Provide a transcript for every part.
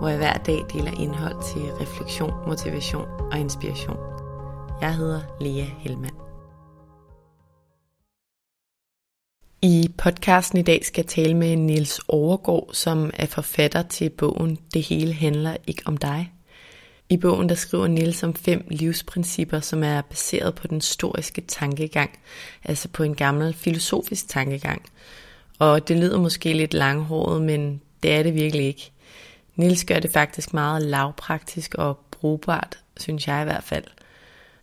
hvor jeg hver dag deler indhold til refleksion, motivation og inspiration. Jeg hedder Lea Helmand. I podcasten i dag skal jeg tale med Nils Overgaard, som er forfatter til bogen Det hele handler ikke om dig. I bogen der skriver Nils om fem livsprincipper, som er baseret på den historiske tankegang, altså på en gammel filosofisk tankegang. Og det lyder måske lidt langhåret, men det er det virkelig ikke. Nils gør det faktisk meget lavpraktisk og brugbart, synes jeg i hvert fald.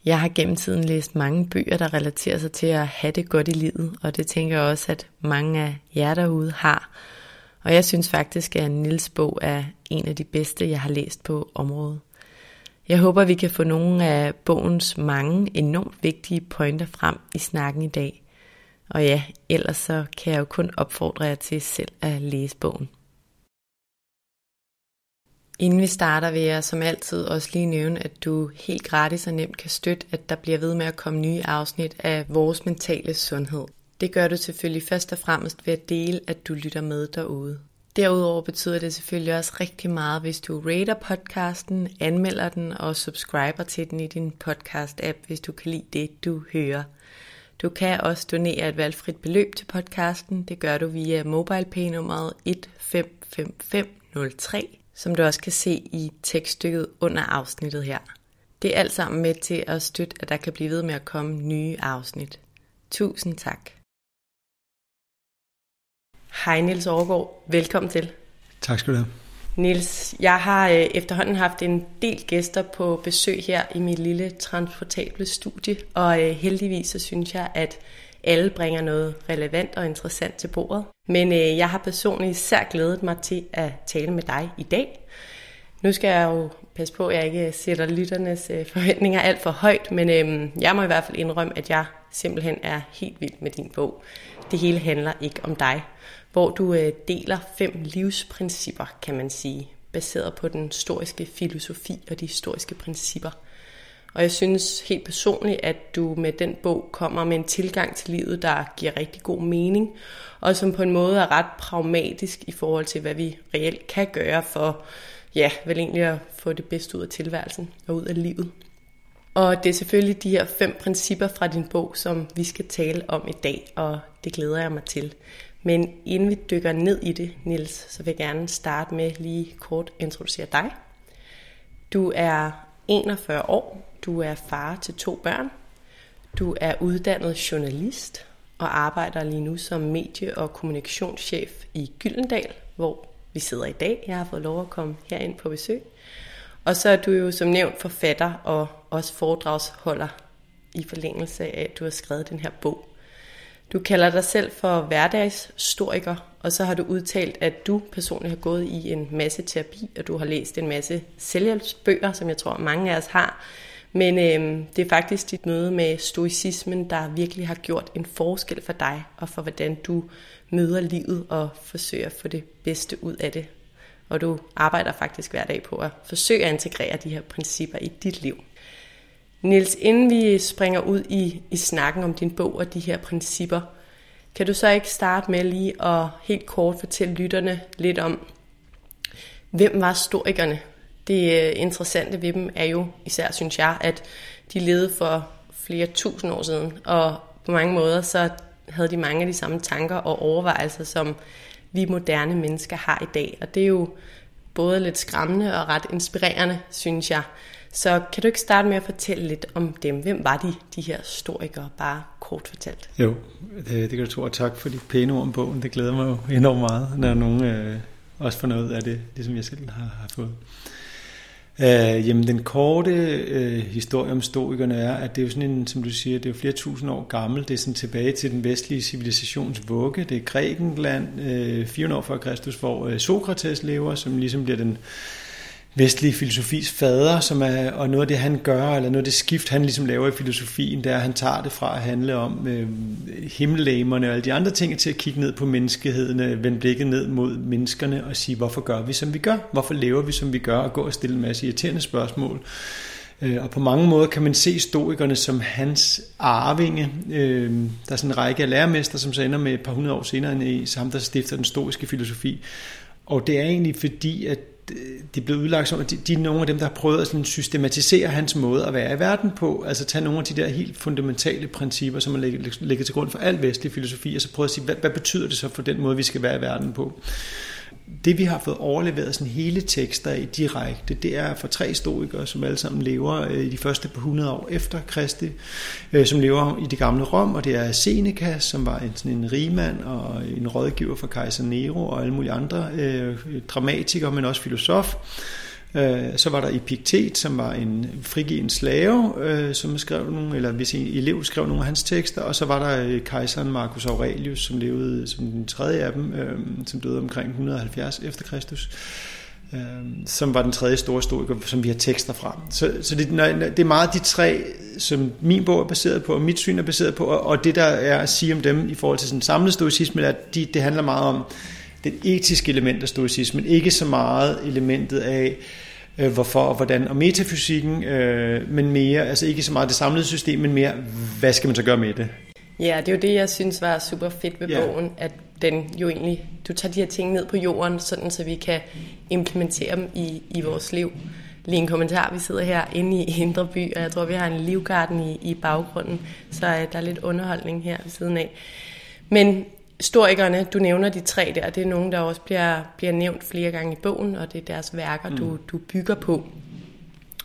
Jeg har gennem tiden læst mange bøger, der relaterer sig til at have det godt i livet, og det tænker jeg også, at mange af jer derude har. Og jeg synes faktisk, at Nils bog er en af de bedste, jeg har læst på området. Jeg håber, vi kan få nogle af bogens mange enormt vigtige pointer frem i snakken i dag. Og ja, ellers så kan jeg jo kun opfordre jer til selv at læse bogen. Inden vi starter vil jeg som altid også lige nævne, at du helt gratis og nemt kan støtte, at der bliver ved med at komme nye afsnit af vores mentale sundhed. Det gør du selvfølgelig først og fremmest ved at dele, at du lytter med derude. Derudover betyder det selvfølgelig også rigtig meget, hvis du rater podcasten, anmelder den og subscriber til den i din podcast-app, hvis du kan lide det, du hører. Du kan også donere et valgfrit beløb til podcasten. Det gør du via MobilePay-nummeret 155503 som du også kan se i tekststykket under afsnittet her. Det er alt sammen med til at støtte, at der kan blive ved med at komme nye afsnit. Tusind tak. Hej Nils Overgaard, velkommen til. Tak skal du have. Nils, jeg har øh, efterhånden haft en del gæster på besøg her i mit lille transportable studie, og øh, heldigvis så synes jeg, at alle bringer noget relevant og interessant til bordet. Men øh, jeg har personligt især glædet mig til at tale med dig i dag. Nu skal jeg jo passe på, at jeg ikke sætter lytternes øh, forventninger alt for højt, men øh, jeg må i hvert fald indrømme, at jeg simpelthen er helt vild med din bog. Det hele handler ikke om dig, hvor du øh, deler fem livsprincipper, kan man sige, baseret på den historiske filosofi og de historiske principper. Og jeg synes helt personligt, at du med den bog kommer med en tilgang til livet, der giver rigtig god mening, og som på en måde er ret pragmatisk i forhold til, hvad vi reelt kan gøre for, ja, vel egentlig at få det bedste ud af tilværelsen og ud af livet. Og det er selvfølgelig de her fem principper fra din bog, som vi skal tale om i dag, og det glæder jeg mig til. Men inden vi dykker ned i det, Nils, så vil jeg gerne starte med lige kort introducere dig. Du er 41 år, du er far til to børn. Du er uddannet journalist og arbejder lige nu som medie- og kommunikationschef i Gyldendal, hvor vi sidder i dag. Jeg har fået lov at komme herind på besøg. Og så er du jo som nævnt forfatter og også foredragsholder i forlængelse af, at du har skrevet den her bog. Du kalder dig selv for hverdagshistoriker, og så har du udtalt, at du personligt har gået i en masse terapi, og du har læst en masse selvhjælpsbøger, som jeg tror mange af os har, men øh, det er faktisk dit møde med stoicismen, der virkelig har gjort en forskel for dig, og for hvordan du møder livet og forsøger at få det bedste ud af det. Og du arbejder faktisk hver dag på at forsøge at integrere de her principper i dit liv. Nils, inden vi springer ud i, i snakken om din bog og de her principper, kan du så ikke starte med lige at helt kort fortælle lytterne lidt om, hvem var stoikerne? Det øh, interessante ved dem er jo, især synes jeg, at de levede for flere tusind år siden, og på mange måder så havde de mange af de samme tanker og overvejelser, som vi moderne mennesker har i dag. Og det er jo både lidt skræmmende og ret inspirerende, synes jeg. Så kan du ikke starte med at fortælle lidt om dem? Hvem var de, de her historikere, bare kort fortalt? Jo, det, det kan du tro, og tak for de pæne ord om bogen. Det glæder mig jo enormt meget, når nogen øh, også får noget af det, ligesom som jeg selv har, har fået. Øh, jamen den korte øh, historie om stoikerne er, at det er jo sådan en, som du siger, det er jo flere tusind år gammel. Det er sådan tilbage til den vestlige civilisations vugge. Det er Grækenland, øh, 400 år før Kristus, hvor øh, Sokrates lever, som ligesom bliver den vestlige filosofis fader, som er, og noget af det, han gør, eller noget af det skift, han ligesom laver i filosofien, det er, at han tager det fra at handle om øh, himmellæmerne og alle de andre ting, til at kigge ned på menneskeheden, øh, vende blikket ned mod menneskerne og sige, hvorfor gør vi, som vi gør? Hvorfor lever vi, som vi gør? Og gå og stille en masse irriterende spørgsmål. Øh, og på mange måder kan man se stoikerne som hans arvinge. Øh, der er sådan en række af lærermester, som så ender med et par hundrede år senere end i samt der stifter den stoiske filosofi. Og det er egentlig fordi, at det blev udlagt som, at de, de er nogle af dem, der har prøvet at sådan systematisere hans måde at være i verden på, altså tage nogle af de der helt fundamentale principper, som er ligget, til grund for al vestlig filosofi, og så prøve at sige, hvad, hvad betyder det så for den måde, vi skal være i verden på? Det vi har fået overleveret sådan hele tekster i direkte, det er fra tre historikere, som alle sammen lever øh, i de første par hundrede år efter Kristi, øh, som lever i det gamle Rom, og det er Seneca, som var en, sådan en rigmand og en rådgiver for kejser Nero og alle mulige andre øh, dramatikere, men også filosof. Øh, så var der Epiktet, som var en frigiven slave, øh, som skrev nogle, eller hvis en elev skrev nogle af hans tekster, og så var der øh, kejseren Marcus Aurelius, som levede som den tredje af dem, øh, som døde omkring 170 efter Kristus øh, som var den tredje store historiker, som vi har tekster fra. Så, så det, det er meget de tre, som min bog er baseret på, og mit syn er baseret på, og det der er at sige om dem i forhold til sådan samlet stoicisme, er, at de, det handler meget om det etiske element af stoicismen, ikke så meget elementet af, øh, hvorfor og hvordan, og metafysikken, øh, men mere, altså ikke så meget det samlede system, men mere, hvad skal man så gøre med det? Ja, det er jo det, jeg synes var super fedt ved ja. bogen, at den jo egentlig, du tager de her ting ned på jorden, sådan så vi kan implementere dem i, i vores liv. Lige en kommentar, vi sidder her inde i Indre By, og jeg tror, vi har en livgarden i, i baggrunden, så øh, der er lidt underholdning her ved siden af. Men Historikerne, du nævner de tre der, det er nogen, der også bliver, bliver nævnt flere gange i bogen, og det er deres værker, mm. du, du bygger på.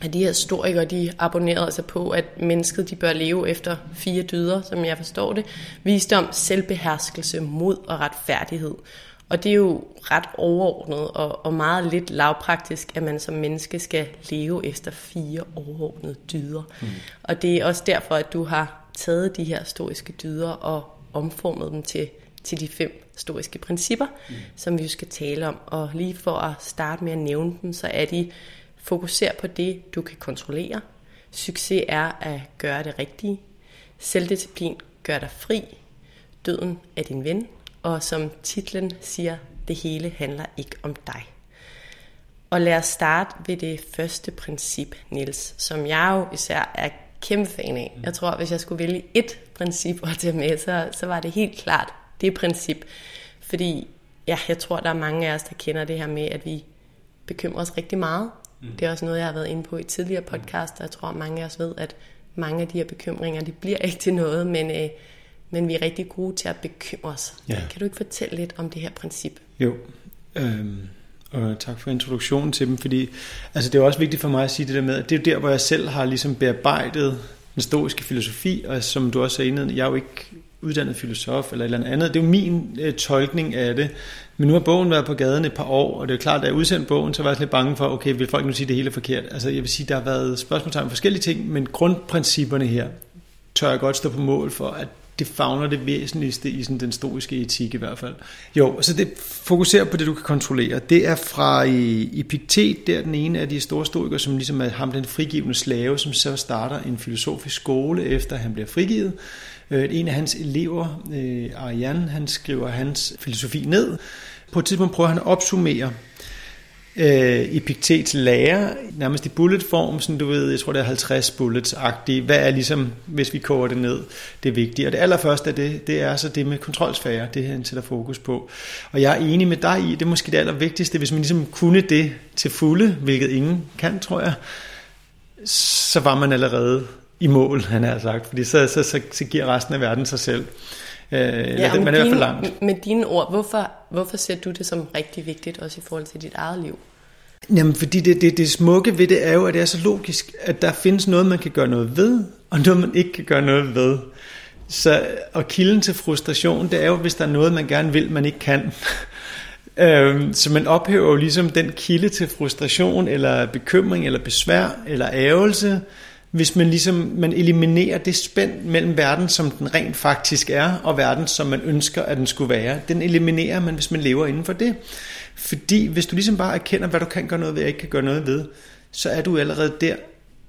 Og de her historikere, de abonnerede altså på, at mennesket de bør leve efter fire dyder, som jeg forstår det. Visdom, selvbeherskelse, mod og retfærdighed. Og det er jo ret overordnet og, og meget lidt lavpraktisk, at man som menneske skal leve efter fire overordnede dyder. Mm. Og det er også derfor, at du har taget de her historiske dyder og omformet dem til til de fem historiske principper, mm. som vi skal tale om. Og lige for at starte med at nævne dem, så er de fokuser på det, du kan kontrollere. Succes er at gøre det rigtige. Selvdisciplin gør dig fri. Døden er din ven. Og som titlen siger, det hele handler ikke om dig. Og lad os starte ved det første princip, Nils, som jeg jo især er kæmpe fan af. Jeg tror, hvis jeg skulle vælge et princip at tage med, så, så var det helt klart det princip. Fordi ja, jeg tror, der er mange af os, der kender det her med, at vi bekymrer os rigtig meget. Mm. Det er også noget, jeg har været inde på i tidligere podcast, og jeg tror, at mange af os ved, at mange af de her bekymringer, de bliver ikke til noget, men, øh, men vi er rigtig gode til at bekymre os. Ja. Kan du ikke fortælle lidt om det her princip? Jo, øhm, og tak for introduktionen til dem, fordi altså, det er også vigtigt for mig at sige det der med, at det er der, hvor jeg selv har ligesom bearbejdet den stoiske filosofi, og som du også er inde jeg er jo ikke uddannet filosof eller et eller andet. Det er jo min øh, tolkning af det. Men nu har bogen været på gaden et par år, og det er klart, at jeg udsendte bogen, så var jeg lidt bange for, okay, vil folk nu sige, at det hele er forkert? Altså jeg vil sige, der har været spørgsmål om forskellige ting, men grundprincipperne her tør jeg godt stå på mål for, at det fagner det væsentligste i sådan den stoiske etik i hvert fald. Jo, så det fokuserer på det, du kan kontrollere. Det er fra Epiktet, der den ene af de store stoikere, som ligesom er ham den frigivende slave, som så starter en filosofisk skole, efter han bliver frigivet Øh, en af hans elever, øh, Ariane, han skriver hans filosofi ned. På et tidspunkt prøver han at opsummere øh, Epiktets lære, nærmest i bulletform, sådan du ved, jeg tror det er 50 bullets-agtige, Hvad er ligesom, hvis vi koger det ned, det vigtige? Og det allerførste af det, det er så det med kontrolsfære, det han sætter fokus på. Og jeg er enig med dig i, det er måske det allervigtigste, hvis man ligesom kunne det til fulde, hvilket ingen kan, tror jeg, så var man allerede i mål, han har sagt, fordi så, så, så, så giver resten af verden sig selv. Øh, ja, man er dine, for langt. Med dine ord, hvorfor, hvorfor ser du det som rigtig vigtigt, også i forhold til dit eget liv? Jamen, fordi det, det, det smukke ved det er jo, at det er så logisk, at der findes noget, man kan gøre noget ved, og noget, man ikke kan gøre noget ved. Så, og kilden til frustration, det er jo, hvis der er noget, man gerne vil, man ikke kan. øhm, så man ophæver jo ligesom den kilde til frustration, eller bekymring, eller besvær, eller ærgelse, hvis man ligesom man eliminerer det spænd mellem verden, som den rent faktisk er, og verden, som man ønsker, at den skulle være. Den eliminerer man, hvis man lever inden for det. Fordi hvis du ligesom bare erkender, hvad du kan gøre noget ved, og ikke kan gøre noget ved, så er du allerede der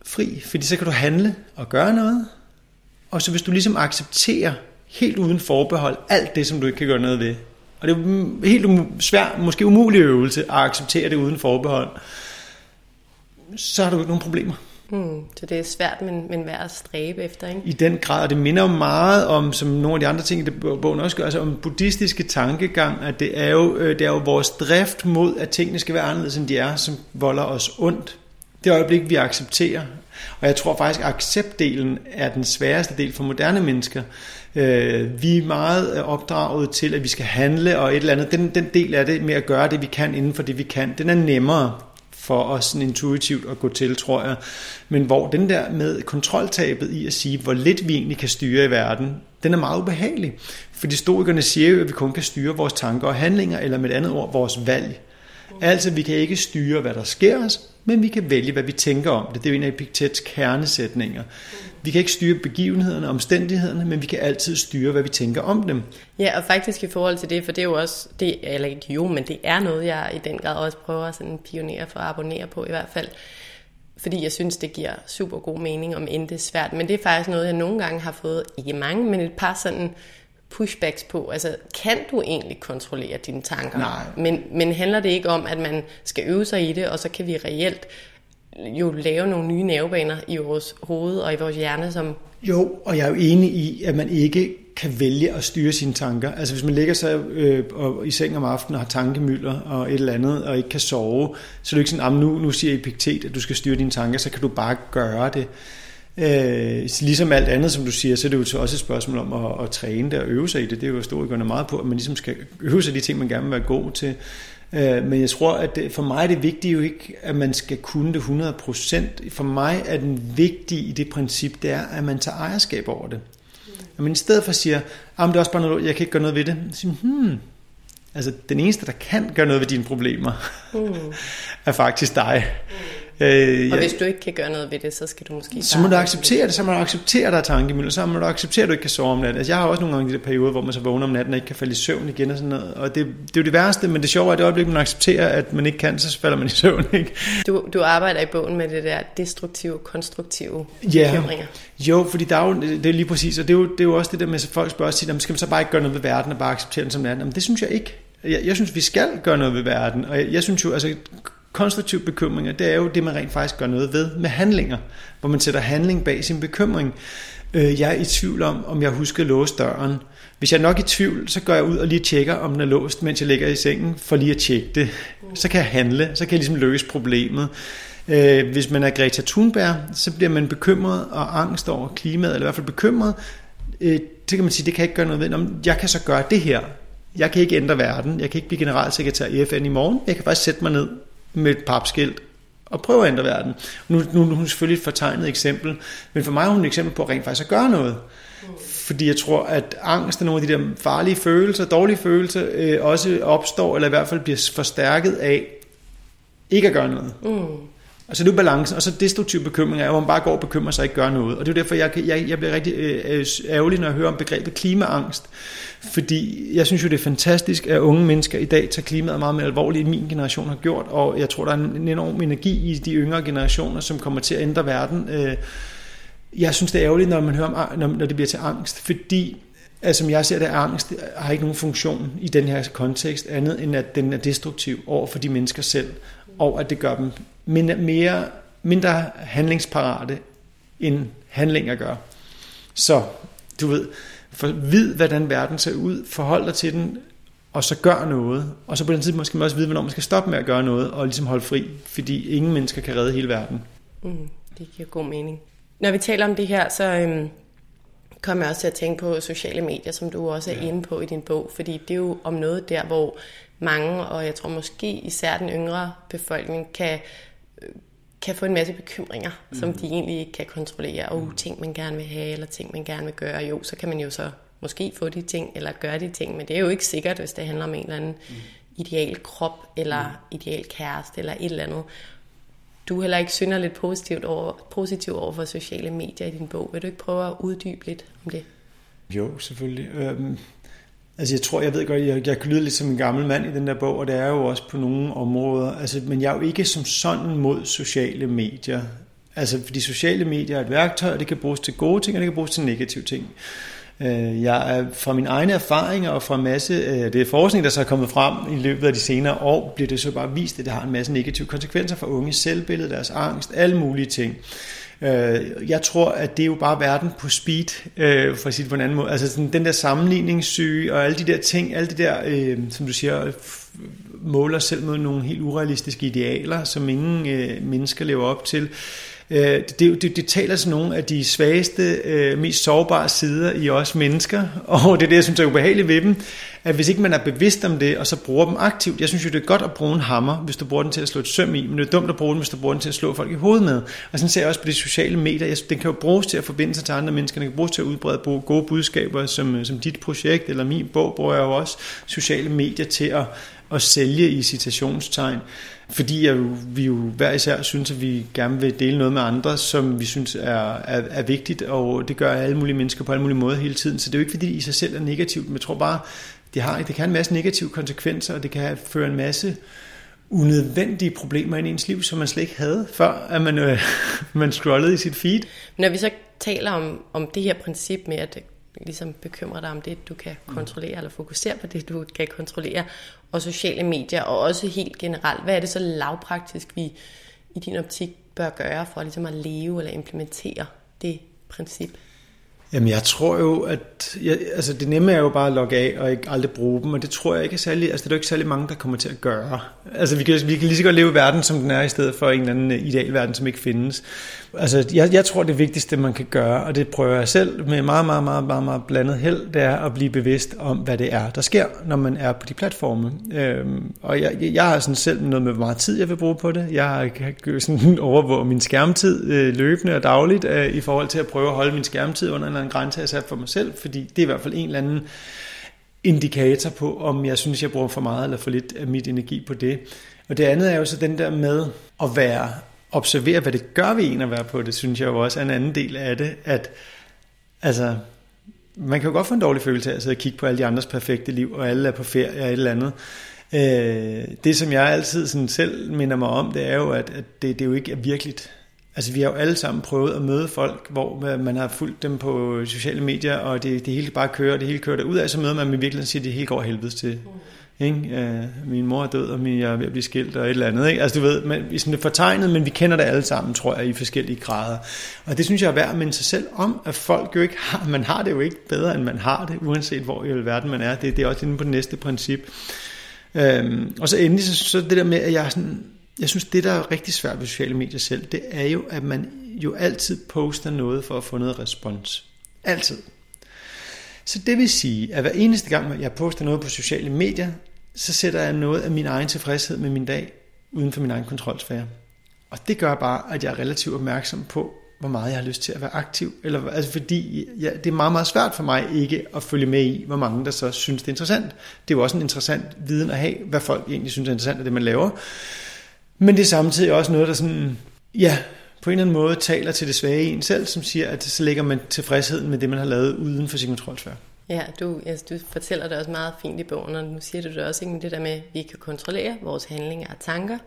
fri. Fordi så kan du handle og gøre noget. Og så hvis du ligesom accepterer helt uden forbehold alt det, som du ikke kan gøre noget ved. Og det er helt um- svært, måske umulig øvelse at acceptere det uden forbehold. Så har du ikke nogen problemer. Hmm, så det er svært, men, men værd at stræbe efter, ikke? I den grad, og det minder jo meget om, som nogle af de andre ting, i bogen også gør, altså om buddhistiske tankegang, at det er, jo, øh, det er jo vores drift mod, at tingene skal være anderledes, end de er, som volder os ondt. Det øjeblik, vi accepterer. Og jeg tror faktisk, at acceptdelen er den sværeste del for moderne mennesker. Øh, vi er meget øh, opdraget til, at vi skal handle, og et eller andet. Den, den del af det med at gøre det, vi kan inden for det, vi kan, den er nemmere for os sådan intuitivt at gå til, tror jeg. Men hvor den der med kontroltabet i at sige, hvor lidt vi egentlig kan styre i verden, den er meget ubehagelig. Fordi stoikerne siger jo, at vi kun kan styre vores tanker og handlinger, eller med et andet ord, vores valg. Altså, vi kan ikke styre, hvad der sker os, men vi kan vælge, hvad vi tænker om det. Det er jo en af Epiktets kernesætninger. Vi kan ikke styre begivenhederne og omstændighederne, men vi kan altid styre, hvad vi tænker om dem. Ja, og faktisk i forhold til det, for det er jo også, det, eller ikke jo, men det er noget, jeg i den grad også prøver at sådan pionere for at abonnere på i hvert fald. Fordi jeg synes, det giver super god mening, om end det er svært. Men det er faktisk noget, jeg nogle gange har fået, ikke mange, men et par sådan pushbacks på. Altså, kan du egentlig kontrollere dine tanker? Nej. Men, men handler det ikke om, at man skal øve sig i det, og så kan vi reelt jo lave nogle nye nervebaner i vores hoved og i vores hjerne, som... Jo, og jeg er jo enig i, at man ikke kan vælge at styre sine tanker. Altså hvis man ligger sig øh, og, i seng om aftenen og har tankemylder og et eller andet, og ikke kan sove, så er det ikke sådan, at nu, nu siger Epiktet, at du skal styre dine tanker, så kan du bare gøre det. Øh, ligesom alt andet, som du siger, så er det jo også et spørgsmål om at, at træne det og øve sig i det. Det er jo historikerne meget på, at man ligesom skal øve sig de ting, man gerne vil være god til. Øh, men jeg tror, at det, for mig er det vigtige jo ikke, at man skal kunne det 100%. For mig er den vigtige i det princip, det er, at man tager ejerskab over det. Men i stedet for siger, at det er også bare noget, jeg kan ikke gøre noget ved det. Så siger, hmm, altså den eneste, der kan gøre noget ved dine problemer, mm. er faktisk dig. Mm. Øh, og hvis du ikke kan gøre noget ved det, så skal du måske... Så må du acceptere det, så må du acceptere, der er tankemøller, så må du acceptere, at du ikke kan sove om natten. Altså, jeg har også nogle gange de der perioder, hvor man så vågner om natten og ikke kan falde i søvn igen og sådan noget. Og det, det er jo det værste, men det sjove er, at det øjeblik, man accepterer, at man ikke kan, så falder man i søvn. Ikke? Du, du arbejder i bogen med det der destruktive, konstruktive ja. bekymringer. Jo, fordi der er jo, det er lige præcis, og det er jo, det er jo også det der med, at folk spørger sig, skal man så bare ikke gøre noget ved verden og bare acceptere den som natten? Men det synes jeg ikke. Jeg, jeg synes, vi skal gøre noget ved verden, og jeg, jeg synes jo, altså konstruktiv bekymringer, det er jo det, man rent faktisk gør noget ved med handlinger, hvor man sætter handling bag sin bekymring. Øh, jeg er i tvivl om, om jeg husker at låse døren. Hvis jeg er nok i tvivl, så går jeg ud og lige tjekker, om den er låst, mens jeg ligger i sengen, for lige at tjekke det. Så kan jeg handle, så kan jeg ligesom løse problemet. Øh, hvis man er Greta Thunberg, så bliver man bekymret og angst over klimaet, eller i hvert fald bekymret. Øh, så kan man sige, det kan jeg ikke gøre noget ved. Jeg kan så gøre det her. Jeg kan ikke ændre verden. Jeg kan ikke blive generalsekretær i FN i morgen. Jeg kan faktisk sætte mig ned med et papskilt og prøve at ændre verden. Nu, nu, nu er hun selvfølgelig et fortegnet eksempel, men for mig er hun et eksempel på rent faktisk at gøre noget. Fordi jeg tror, at angst er nogle af de der farlige følelser, dårlige følelser, øh, også opstår, eller i hvert fald bliver forstærket af ikke at gøre noget. Mm. Altså det er balancen, og så destruktiv bekymring er, hvor man bare går og bekymrer sig og ikke gør noget. Og det er derfor, jeg, jeg, jeg bliver rigtig øh, øh ærgerlig, når jeg hører om begrebet klimaangst. Fordi jeg synes jo, det er fantastisk, at unge mennesker i dag tager klimaet meget mere alvorligt, end min generation har gjort. Og jeg tror, der er en enorm energi i de yngre generationer, som kommer til at ændre verden. Øh, jeg synes, det er ærgerligt, når man hører om, når, når det bliver til angst, fordi altså, som jeg ser det, angst øh, har ikke nogen funktion i den her kontekst, andet end at den er destruktiv over for de mennesker selv, og at det gør dem mindre, mere, mindre handlingsparate, end handlinger gør. Så, du ved, for vid, hvordan verden ser ud, forhold dig til den, og så gør noget. Og så på den tid måske man også vide, hvornår man skal stoppe med at gøre noget, og ligesom holde fri, fordi ingen mennesker kan redde hele verden. Mm, det giver god mening. Når vi taler om det her, så øhm, kommer jeg også til at tænke på sociale medier, som du også er ja. inde på i din bog, fordi det er jo om noget der, hvor mange, og jeg tror måske især den yngre befolkning, kan, kan få en masse bekymringer, mm. som de egentlig ikke kan kontrollere. Og uh, ting, man gerne vil have, eller ting, man gerne vil gøre. Jo, så kan man jo så måske få de ting, eller gøre de ting, men det er jo ikke sikkert, hvis det handler om en eller anden mm. ideal krop, eller mm. ideal kæreste, eller et eller andet. Du er heller ikke synder lidt positivt over, positivt over for sociale medier i din bog. Vil du ikke prøve at uddybe lidt om det? Jo, selvfølgelig. Øhm, altså jeg tror, jeg ved godt, jeg, jeg kan lyde lidt som en gammel mand i den der bog, og det er jo også på nogle områder. Altså, men jeg er jo ikke som sådan mod sociale medier. Altså, fordi sociale medier er et værktøj, og det kan bruges til gode ting, og det kan bruges til negative ting. Øh, jeg er fra mine egne erfaringer og fra en masse, øh, det er forskning, der så er kommet frem i løbet af de senere år, bliver det så bare vist, at det har en masse negative konsekvenser for unge selvbillede, deres angst, alle mulige ting. Øh, jeg tror, at det er jo bare verden på speed, øh, for at sige det på en anden måde. Altså sådan, den der sammenligningssyge og alle de der ting, alle de der, øh, som du siger, måler selv mod nogle helt urealistiske idealer, som ingen øh, mennesker lever op til. Øh, det, det, det taler til nogle af de svageste, øh, mest sårbare sider i os mennesker, og det er det, jeg synes er ubehageligt ved dem, at hvis ikke man er bevidst om det, og så bruger dem aktivt, jeg synes jo, det er godt at bruge en hammer, hvis du bruger den til at slå et søm i, men det er dumt at bruge den, hvis du bruger den til at slå folk i hovedet med. Og sådan ser jeg også på de sociale medier, den kan jo bruges til at forbinde sig til andre mennesker, den kan bruges til at udbrede gode budskaber, som, øh, som dit projekt, eller min bog, bruger jeg jo også. Sociale medier til at, at sælge i citationstegn fordi jeg, vi jo hver især synes, at vi gerne vil dele noget med andre, som vi synes er, er, er vigtigt, og det gør alle mulige mennesker på alle mulige måder hele tiden. Så det er jo ikke fordi, det i sig selv er negativt, men jeg tror bare, det, har, det kan have en masse negative konsekvenser, og det kan føre en masse unødvendige problemer ind i ens liv, som man slet ikke havde, før at man, øh, man scrollede i sit feed. Når vi så taler om, om det her princip med, at ligesom bekymre dig om det, du kan kontrollere, eller fokusere på det, du kan kontrollere, og sociale medier, og også helt generelt. Hvad er det så lavpraktisk, vi i din optik bør gøre for ligesom at leve eller implementere det princip? Jamen jeg tror jo, at jeg, altså det nemme er jo bare at logge af og ikke aldrig bruge dem, og det tror jeg ikke er særlig, altså det er jo ikke særlig mange, der kommer til at gøre. Altså vi kan, vi kan lige så godt leve i verden, som den er, i stedet for en eller anden øh, idealverden, som ikke findes. Altså jeg, jeg tror, det vigtigste, man kan gøre, og det prøver jeg selv med meget, meget, meget, meget, meget blandet held, det er at blive bevidst om, hvad det er, der sker, når man er på de platforme. Øhm, og jeg, jeg har sådan selv noget med, hvor meget tid jeg vil bruge på det. Jeg kan sådan overvåge min skærmtid øh, løbende og dagligt øh, i forhold til at prøve at holde min skærmtid under en eller anden grænse, jeg sat for mig selv, fordi det er i hvert fald en eller anden indikator på, om jeg synes, jeg bruger for meget eller for lidt af mit energi på det. Og det andet er jo så den der med at være observere, hvad det gør ved en at være på det, synes jeg jo også er en anden del af det, at altså, man kan jo godt få en dårlig følelse af at sidde og kigge på alle de andres perfekte liv, og alle er på ferie og et eller andet. Øh, det, som jeg altid sådan selv minder mig om, det er jo, at, at det, det jo ikke er virkeligt. Altså vi har jo alle sammen prøvet at møde folk, hvor man har fulgt dem på sociale medier, og det, det hele bare kører, det hele kører ud af, så møder man dem i virkeligheden og siger, at det hele går helvedes til. Ikke? Øh, min mor er død, og min, jeg er ved at blive skilt, og et eller andet. Ikke? Altså du ved, men, vi sådan det fortegnet, men vi kender det alle sammen, tror jeg, i forskellige grader. Og det synes jeg er værd at minde sig selv om, at folk jo ikke har, man har det jo ikke bedre, end man har det, uanset hvor i verden man er. Det, det er også inde på det næste princip. Øhm, og så endelig, så, så det der med, at jeg sådan, jeg synes, det der er rigtig svært ved sociale medier selv, det er jo, at man jo altid poster noget for at få noget respons. Altid. Så det vil sige, at hver eneste gang, jeg poster noget på sociale medier, så sætter jeg noget af min egen tilfredshed med min dag uden for min egen kontrolsfære. Og det gør bare, at jeg er relativt opmærksom på, hvor meget jeg har lyst til at være aktiv. Eller, altså fordi ja, det er meget, meget svært for mig ikke at følge med i, hvor mange der så synes, det er interessant. Det er jo også en interessant viden at have, hvad folk egentlig synes er interessant af det, man laver. Men det er samtidig også noget, der sådan, ja, på en eller anden måde taler til det svage i en selv, som siger, at så lægger man tilfredsheden med det, man har lavet uden for sin kontrolsfære. Ja, du, altså, du fortæller det også meget fint i bogen, og nu siger du det også, ikke, det der med, at vi kan kontrollere vores handlinger og tanker,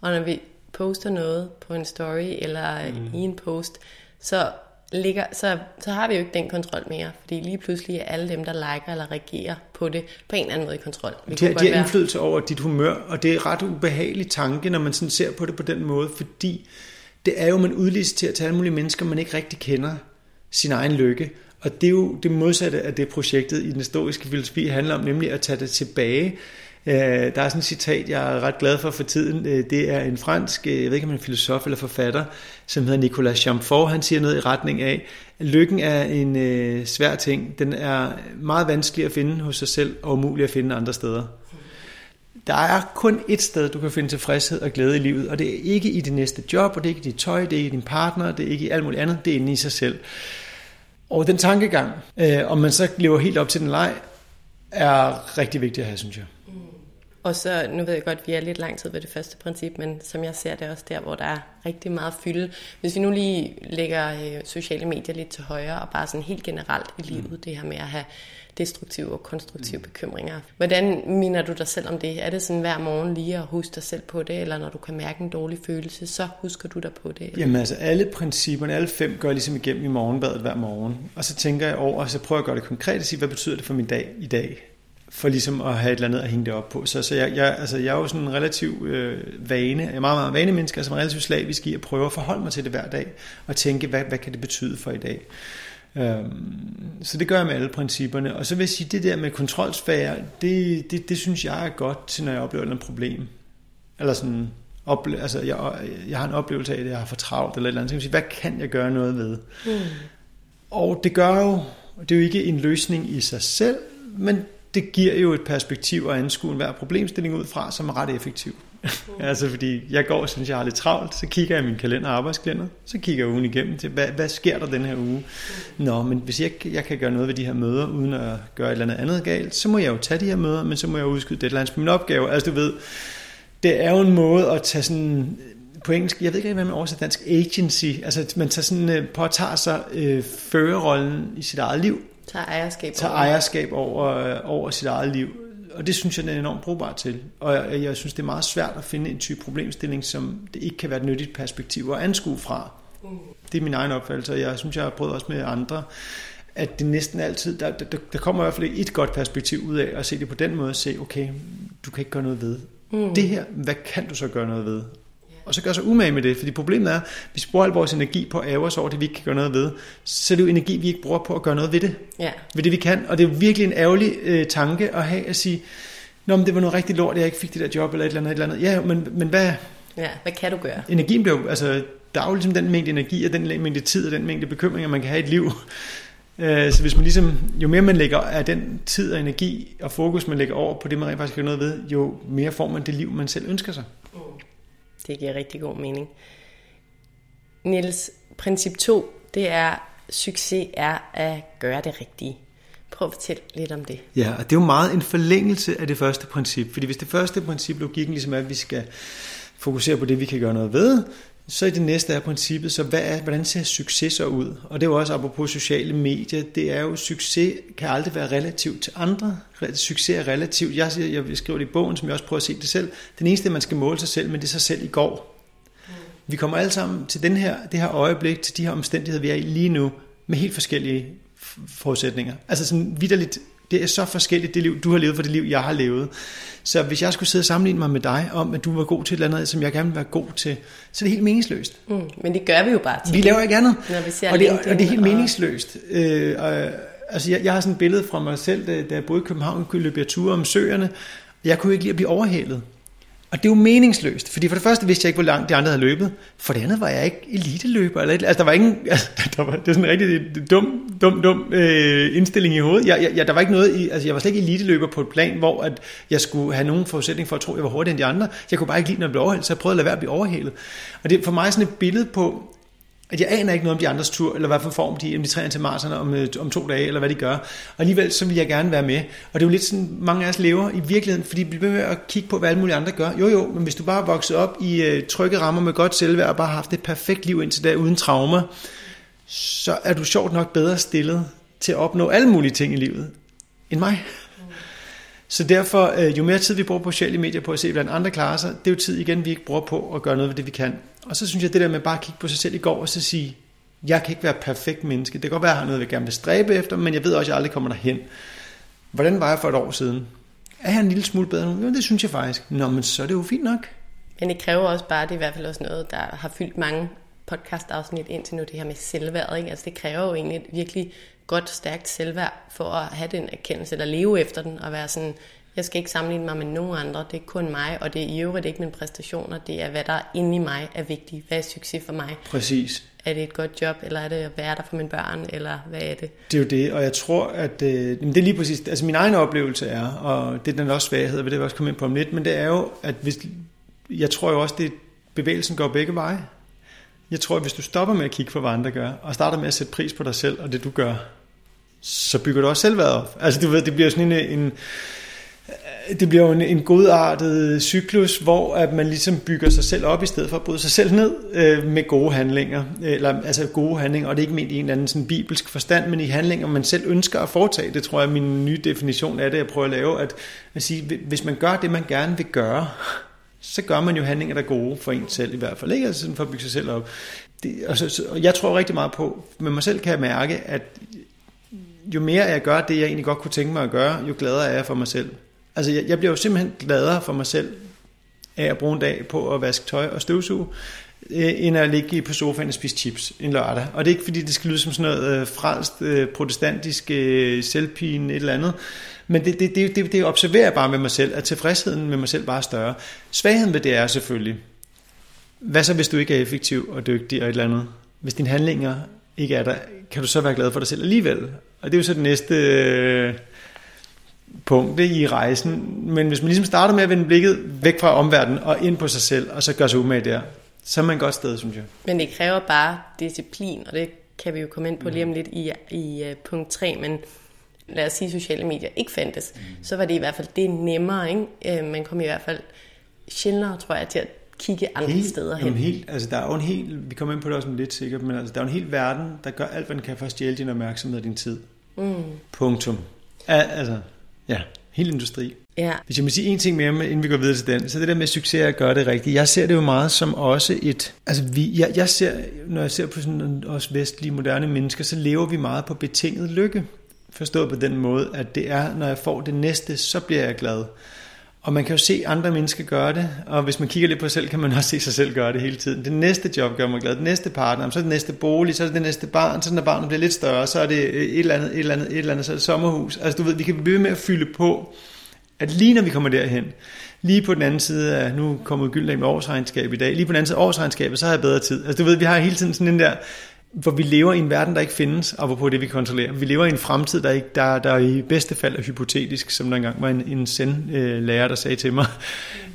og når vi poster noget på en story eller mm. i en post, så ligger, så, så har vi jo ikke den kontrol mere, fordi lige pludselig er alle dem, der liker eller reagerer på det, på en eller anden måde i kontrol. Vi de, har, de har indflydelse over dit humør, og det er ret ubehagelig tanke, når man sådan ser på det på den måde, fordi det er jo, man udliciterer til alle mulige mennesker, man ikke rigtig kender sin egen lykke. Og det er jo det modsatte af det projektet i den stoiske filosofi handler om, nemlig at tage det tilbage. Øh, der er sådan et citat, jeg er ret glad for for tiden. Øh, det er en fransk, øh, jeg ved ikke om han er filosof eller forfatter, som hedder Nicolas Chamfort. Han siger noget i retning af, at lykken er en øh, svær ting. Den er meget vanskelig at finde hos sig selv og umulig at finde andre steder. Der er kun et sted, du kan finde tilfredshed og glæde i livet, og det er ikke i det næste job, og det er ikke i dit tøj, det er ikke i din partner, det er ikke i alt muligt andet, det er inde i sig selv. Og den tankegang, øh, om man så lever helt op til den leg, er rigtig vigtigt at have, synes jeg. Og så, nu ved jeg godt, at vi er lidt lang tid ved det første princip, men som jeg ser det også der, hvor der er rigtig meget fylde. Hvis vi nu lige lægger øh, sociale medier lidt til højre, og bare sådan helt generelt i livet, mm. det her med at have destruktive og konstruktive mm. bekymringer. Hvordan minder du dig selv om det? Er det sådan hver morgen lige at huske dig selv på det, eller når du kan mærke en dårlig følelse, så husker du dig på det? Eller? Jamen altså alle principperne, alle fem gør jeg ligesom igennem i morgenbadet hver morgen. Og så tænker jeg over, og så prøver jeg at gøre det konkret og sige, hvad betyder det for min dag i dag? For ligesom at have et eller andet at hænge det op på. Så, så jeg, jeg, altså, jeg er jo sådan en relativ øh, vane, jeg er meget, meget vanemenneske, altså relativt slavisk i at prøve at forholde mig til det hver dag, og tænke, hvad, hvad kan det betyde for i dag? Øhm, så det gør jeg med alle principperne. Og så vil jeg sige, det der med kontrolsfære, det, det, det synes jeg er godt til, når jeg oplever et problem. Eller sådan, ople- altså jeg, jeg har en oplevelse af, at jeg har for travlt, eller et eller andet. Så jeg sige, hvad kan jeg gøre noget ved? Mm. Og det gør jo, det er jo ikke en løsning i sig selv, men det giver jo et perspektiv at anskue en hver problemstilling ud fra, som er ret effektiv. altså fordi jeg går og synes, jeg har lidt travlt, så kigger jeg i min kalender og arbejdskalender, så kigger jeg ugen igennem til, hvad, hvad sker der den her uge? Nå, men hvis jeg, jeg kan gøre noget ved de her møder, uden at gøre et eller andet andet galt, så må jeg jo tage de her møder, men så må jeg udskyde deadlines på min opgave. Altså du ved, det er jo en måde at tage sådan på engelsk, jeg ved ikke, hvad man oversætter dansk, agency, altså man tager sådan, øh, påtager sig øh, førerrollen i sit eget liv. Tager ejerskab tager over. ejerskab over, øh, over sit eget liv og det synes jeg, den er enormt brugbar til. Og jeg, jeg synes, det er meget svært at finde en type problemstilling, som det ikke kan være et nyttigt perspektiv at anskue fra. Mm. Det er min egen opfattelse, og jeg synes, jeg har prøvet også med andre, at det næsten altid, der, der, der kommer i hvert fald et godt perspektiv ud af at se det på den måde, og se, okay, du kan ikke gøre noget ved. Mm. Det her, hvad kan du så gøre noget ved? Og så gør sig umage med det. Fordi problemet er, hvis vi bruger al vores energi på at ære os over det, vi ikke kan gøre noget ved, så er det jo energi, vi ikke bruger på at gøre noget ved det. Ja. Ved det, vi kan. Og det er jo virkelig en ærgerlig øh, tanke at have at sige, Nå, men det var noget rigtig lort, at jeg ikke fik det der job, eller et eller andet. Et eller andet. Ja, men, men hvad... Ja, hvad kan du gøre? Energien bliver altså, der er jo ligesom den mængde energi, og den mængde tid, og den mængde bekymringer, man kan have i et liv. Øh, så hvis man ligesom, jo mere man lægger af den tid og energi og fokus, man lægger over på det, man rent faktisk kan noget ved, jo mere får man det liv, man selv ønsker sig. Det giver rigtig god mening. Niels, princip 2, det er, succes er at gøre det rigtige. Prøv at fortælle lidt om det. Ja, og det er jo meget en forlængelse af det første princip. Fordi hvis det første princip, logikken ligesom er, at vi skal fokusere på det, vi kan gøre noget ved, så i det næste er princippet, så hvad er, hvordan ser succes så ud? Og det er jo også apropos sociale medier, det er jo, succes kan aldrig være relativt til andre. Succes er relativt. Jeg, jeg skriver det i bogen, som jeg også prøver at se det selv. Den eneste, man skal måle sig selv, men det er sig selv i går. Vi kommer alle sammen til den her, det her øjeblik, til de her omstændigheder, vi er i lige nu, med helt forskellige forudsætninger. Altså sådan vidderligt det er så forskelligt, det liv, du har levet for det liv, jeg har levet. Så hvis jeg skulle sidde og sammenligne mig med dig om, at du var god til et eller andet, som jeg gerne vil være god til, så er det helt meningsløst. Mm, men det gør vi jo bare til. Vi laver ikke andet. Når vi ser og, det, og det er helt og... meningsløst. Øh, og, altså jeg, jeg har sådan et billede fra mig selv, da, da jeg boede i København, kunne løbe jeg ture om søerne. Jeg kunne ikke lide at blive overhalet. Og det er jo meningsløst, fordi for det første vidste jeg ikke, hvor langt de andre havde løbet. For det andet var jeg ikke eliteløber. Eller, altså, der var ingen, altså, der var, det var sådan en rigtig dum, dum, dum øh, indstilling i hovedet. Jeg, jeg, der var ikke noget i, altså, jeg var slet ikke eliteløber på et plan, hvor at jeg skulle have nogen forudsætning for at tro, at jeg var hurtigere end de andre. Jeg kunne bare ikke lide, når jeg blev overhældt, så jeg prøvede at lade være at blive overhældet. Og det er for mig sådan et billede på, at jeg aner ikke noget om de andres tur, eller hvad for form de, om de træner til Marserne om, øh, om to dage, eller hvad de gør. Og alligevel så vil jeg gerne være med. Og det er jo lidt sådan, mange af os lever i virkeligheden, fordi vi bliver med at kigge på, hvad alle mulige andre gør. Jo jo, men hvis du bare er vokset op i uh, trygge rammer med godt selvværd, og bare har haft et perfekt liv indtil da, uden traumer, så er du sjovt nok bedre stillet til at opnå alle mulige ting i livet, end mig. Så derfor, øh, jo mere tid vi bruger på sociale medier på at se, hvordan andre klarer sig, det er jo tid igen, vi ikke bruger på at gøre noget ved det, vi kan. Og så synes jeg, det der med bare at kigge på sig selv i går og så sige, Jeg kan ikke være perfekt menneske. Det kan godt være, at jeg har noget, jeg gerne vil stræbe efter, men jeg ved også, at jeg aldrig kommer derhen. Hvordan var jeg for et år siden? Er jeg en lille smule bedre nu? Jo, det synes jeg faktisk. Nå, men så er det jo fint nok. Men det kræver også bare, det er i hvert fald også noget, der har fyldt mange podcast-afsnit indtil nu, det her med selvværd. Ikke? Altså det kræver jo egentlig et virkelig godt, stærkt selvværd for at have den erkendelse, eller leve efter den, og være sådan, jeg skal ikke sammenligne mig med nogen andre, det er kun mig, og det er i øvrigt ikke mine præstationer, det er, hvad der er inde i mig er vigtigt. Hvad er succes for mig? Præcis. Er det et godt job, eller er det at være der for mine børn, eller hvad er det? Det er jo det, og jeg tror, at øh, det er lige præcis, altså min egen oplevelse er, og det er den også svaghed, og det vil jeg også komme ind på om lidt, men det er jo, at hvis, jeg tror jo også, at bevægelsen går begge veje. Jeg tror, at hvis du stopper med at kigge på, hvad andre gør, og starter med at sætte pris på dig selv og det, du gør, så bygger du også selvværd op. Altså du ved, det bliver sådan en, en øh, det bliver jo en, en godartet cyklus, hvor at man ligesom bygger sig selv op, i stedet for at bryde sig selv ned øh, med gode handlinger. Eller, altså gode handlinger, og det er ikke ment i en eller anden sådan bibelsk forstand, men i handlinger, man selv ønsker at foretage. Det tror jeg er min nye definition af det, jeg prøver at lave. At, at sige, hvis man gør det, man gerne vil gøre, så gør man jo handlinger, der er gode for en selv i hvert fald. Ikke? Altså sådan for at bygge sig selv op. Det, og, så, og jeg tror rigtig meget på, med mig selv kan jeg mærke, at jo mere jeg gør det, jeg egentlig godt kunne tænke mig at gøre, jo gladere er jeg for mig selv. Altså jeg, jeg bliver jo simpelthen gladere for mig selv af at bruge en dag på at vaske tøj og støvsuge, øh, end at ligge på sofaen og spise chips en lørdag. Og det er ikke fordi, det skal lyde som sådan noget øh, frelst, øh, protestantisk, øh, selvpine, et eller andet. Men det, det, det, det, det observerer jeg bare med mig selv, at tilfredsheden med mig selv bare er større. Svagheden ved det er selvfølgelig, hvad så hvis du ikke er effektiv og dygtig og et eller andet? Hvis dine handlinger ikke er der, kan du så være glad for dig selv alligevel? Og det er jo så det næste øh, punkt i rejsen. Men hvis man ligesom starter med at vende blikket væk fra omverdenen og ind på sig selv, og så gør sig umage der, så er man et godt sted, synes jeg. Men det kræver bare disciplin, og det kan vi jo komme ind på lige om lidt i, i uh, punkt 3, men lad os sige, sociale medier ikke fandtes, mm. så var det i hvert fald det nemmere. Ikke? Uh, man kom i hvert fald sjældnere, tror jeg, til at kigge andre helt, steder hen. Jamen helt, altså der er jo en helt, vi kommer ind på det også lidt sikkert, men altså, der er jo en hel verden, der gør alt, hvad den kan for at stjæle din opmærksomhed og din tid. Mm. Punktum. Al, altså, ja, hele industri. Ja. Hvis jeg må sige en ting mere, inden vi går videre til den, så det der med succes at gøre det rigtigt. Jeg ser det jo meget som også et... Altså vi, jeg, jeg ser, når jeg ser på sådan os vestlige moderne mennesker, så lever vi meget på betinget lykke. Forstået på den måde, at det er, når jeg får det næste, så bliver jeg glad. Og man kan jo se andre mennesker gøre det, og hvis man kigger lidt på sig selv, kan man også se sig selv gøre det hele tiden. Det næste job gør mig glad, det næste partner, så er det næste bolig, så er det det næste barn, så når barnet bliver lidt større, så er det øh, et eller andet, et eller andet, et eller andet, så er det sommerhus. Altså du ved, vi kan blive med at fylde på, at lige når vi kommer derhen, lige på den anden side af, nu kommer Gyldendal med årsregnskab i dag, lige på den anden side af årsregnskabet, så har jeg bedre tid. Altså du ved, vi har hele tiden sådan den der, hvor vi lever i en verden, der ikke findes, og hvorpå det vi kontrollerer. Vi lever i en fremtid, der, ikke, der, der i bedste fald er hypotetisk, som der engang var en, en send-lærer, der sagde til mig.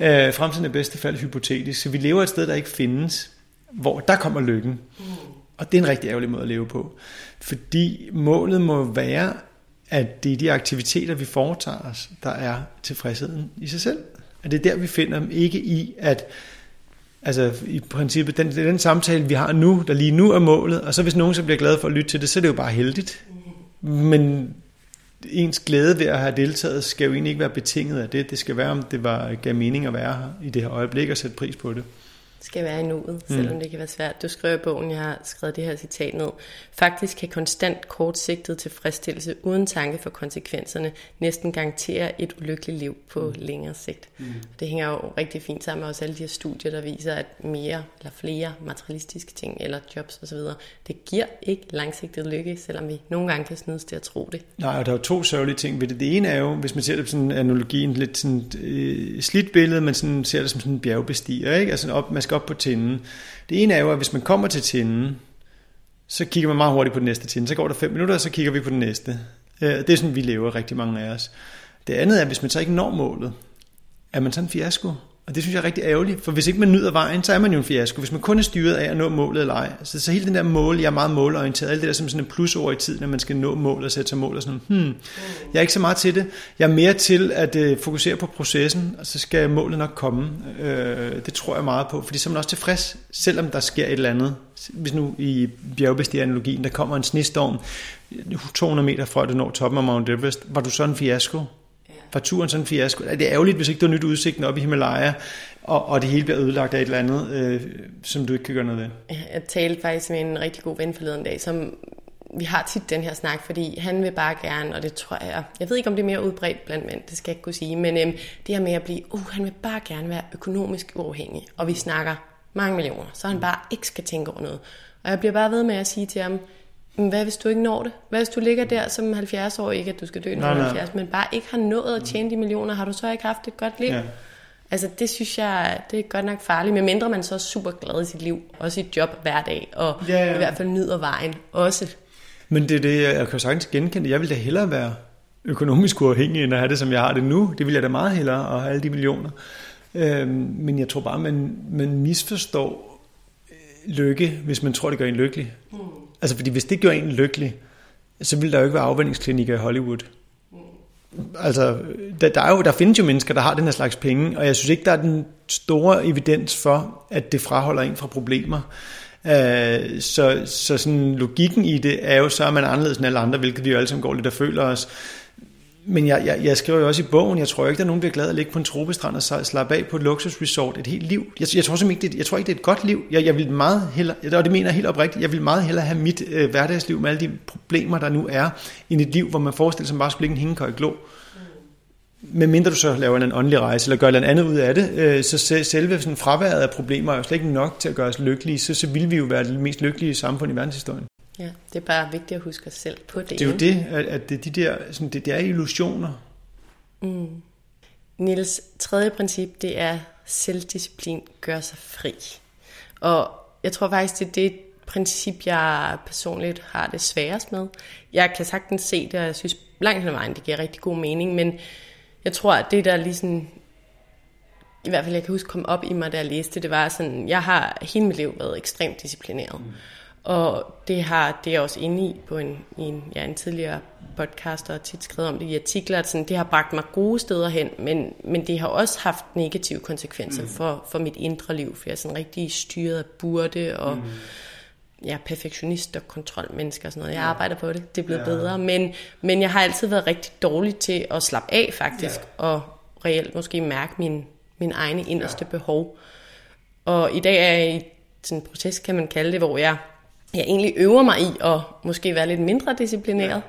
Øh, fremtiden er i bedste fald hypotetisk. Så vi lever et sted, der ikke findes, hvor der kommer lykken. Og det er en rigtig ærgerlig måde at leve på. Fordi målet må være, at det er de aktiviteter, vi foretager os, der er tilfredsheden i sig selv. At det er der, vi finder dem, ikke i, at Altså i princippet, den, den samtale, vi har nu, der lige nu er målet, og så hvis nogen så bliver glad for at lytte til det, så er det jo bare heldigt. Men ens glæde ved at have deltaget, skal jo egentlig ikke være betinget af det. Det skal være, om det var, gav mening at være her i det her øjeblik og sætte pris på det skal være i nuet, selvom mm. det kan være svært. Du skriver i bogen, jeg har skrevet det her citat ned. Faktisk kan konstant kortsigtet tilfredsstillelse uden tanke for konsekvenserne næsten garantere et ulykkeligt liv på mm. længere sigt. Mm. Det hænger jo rigtig fint sammen med også alle de her studier, der viser, at mere eller flere materialistiske ting eller jobs osv., det giver ikke langsigtet lykke, selvom vi nogle gange kan snydes til at tro det. Nej, og der er jo to sørgelige ting ved det. Det ene er jo, hvis man ser det på sådan en analogi, en lidt sådan, øh, slidt billede, men sådan, ser det som sådan en bjergbestiger, ikke? Altså op, man faktisk op på tinden. Det ene er jo, at hvis man kommer til tinden, så kigger man meget hurtigt på den næste tinde. Så går der fem minutter, og så kigger vi på den næste. Øh, det er sådan, vi lever rigtig mange af os. Det andet er, hvis man så ikke når målet, er man så en fiasko. Og det synes jeg er rigtig ærgerligt, for hvis ikke man nyder vejen, så er man jo en fiasko. Hvis man kun er styret af at nå målet eller ej. Så, så hele den der mål, jeg er meget målorienteret, alt det der som sådan en plusord i tiden, at man skal nå mål og sætte sig mål og sådan hmm, jeg er ikke så meget til det. Jeg er mere til at øh, fokusere på processen, og så skal målet nok komme. Øh, det tror jeg meget på, fordi så er man også tilfreds, selvom der sker et eller andet. Hvis nu i bjergbestigeranalogien, der kommer en snestorm 200 meter fra, at du når toppen af Mount Everest, var du så en fiasko? Var turen sådan en fiasko? Det er ærgerligt, hvis ikke du har nyt udsigten op i Himalaya, og, og det hele bliver ødelagt af et eller andet, øh, som du ikke kan gøre noget ved. Jeg talte faktisk med en rigtig god ven forleden dag, som vi har tit den her snak, fordi han vil bare gerne, og det tror jeg, jeg ved ikke om det er mere udbredt blandt mænd, det skal jeg ikke kunne sige, men øhm, det her med at blive, uh, han vil bare gerne være økonomisk uafhængig, og vi snakker mange millioner, så han bare ikke skal tænke over noget. Og jeg bliver bare ved med at sige til ham, hvad hvis du ikke når det? Hvad hvis du ligger der som 70 år, ikke at du skal dø når 70, men bare ikke har nået at tjene de millioner, har du så ikke haft et godt liv? Ja. Altså det synes jeg, det er godt nok farligt, medmindre man så er super glad i sit liv, og sit job hver dag, og ja, ja. i hvert fald nyder vejen også. Men det er det, jeg kan sagtens genkende. Jeg vil da hellere være økonomisk uafhængig, end at have det, som jeg har det nu. Det vil jeg da meget hellere, at have alle de millioner. Øhm, men jeg tror bare, man, man misforstår øh, lykke, hvis man tror, det gør en lykkelig. Mm. Altså, fordi hvis det gjorde en lykkelig, så vil der jo ikke være afvendingsklinikker i Hollywood. Altså, der, der, er jo, der findes jo mennesker, der har den her slags penge, og jeg synes ikke, der er den store evidens for, at det fraholder en fra problemer. Øh, så, så sådan logikken i det er jo så, at man er anderledes end alle andre, hvilket vi jo alle sammen går lidt og føler os. Men jeg, jeg, jeg skriver jo også i bogen, jeg tror ikke, der er nogen, der bliver glad at ligge på en tropestrand og slappe af på et luksusresort et helt liv. Jeg, jeg, tror simpelthen ikke, det, jeg tror ikke, det er et godt liv. Jeg, jeg vil meget hellere, og det mener jeg helt oprigtigt, jeg vil meget hellere have mit øh, hverdagsliv med alle de problemer, der nu er, end et liv, hvor man forestiller sig, at man bare skulle ligge en hængekøj glå. Med mindre du så laver en åndelig rejse, eller gør noget andet ud af det, øh, så selve sådan fraværet af problemer er jo slet ikke nok til at gøre os lykkelige, så, så vil vi jo være det mest lykkelige samfund i verdenshistorien. Ja, det er bare vigtigt at huske os selv på det. Det er jo det, at det, de der, sådan, det, det er illusioner. Mm. Nils tredje princip, det er selvdisciplin gør sig fri. Og jeg tror faktisk, det er det princip, jeg personligt har det sværest med. Jeg kan sagtens se det, og jeg synes langt hen ad vejen, det giver rigtig god mening, men jeg tror, at det der lige sådan, i hvert fald jeg kan huske kom op i mig, da jeg læste det, var sådan, jeg har hele mit liv været ekstremt disciplineret. Mm. Og det har det er også inde i på en, i en, ja, en tidligere podcast og tit skrevet om det i artikler, at sådan, det har bragt mig gode steder hen, men, men det har også haft negative konsekvenser mm. for, for mit indre liv, for jeg er sådan rigtig styret af burde og mm. ja, perfektionist og kontrolmenneske og sådan noget. Jeg arbejder på det, det er blevet ja. bedre, men, men jeg har altid været rigtig dårlig til at slappe af faktisk, ja. og reelt måske mærke min, min egne inderste ja. behov. Og i dag er jeg i sådan en proces, kan man kalde det, hvor jeg jeg egentlig øver mig i at måske være lidt mindre disciplineret. Ja.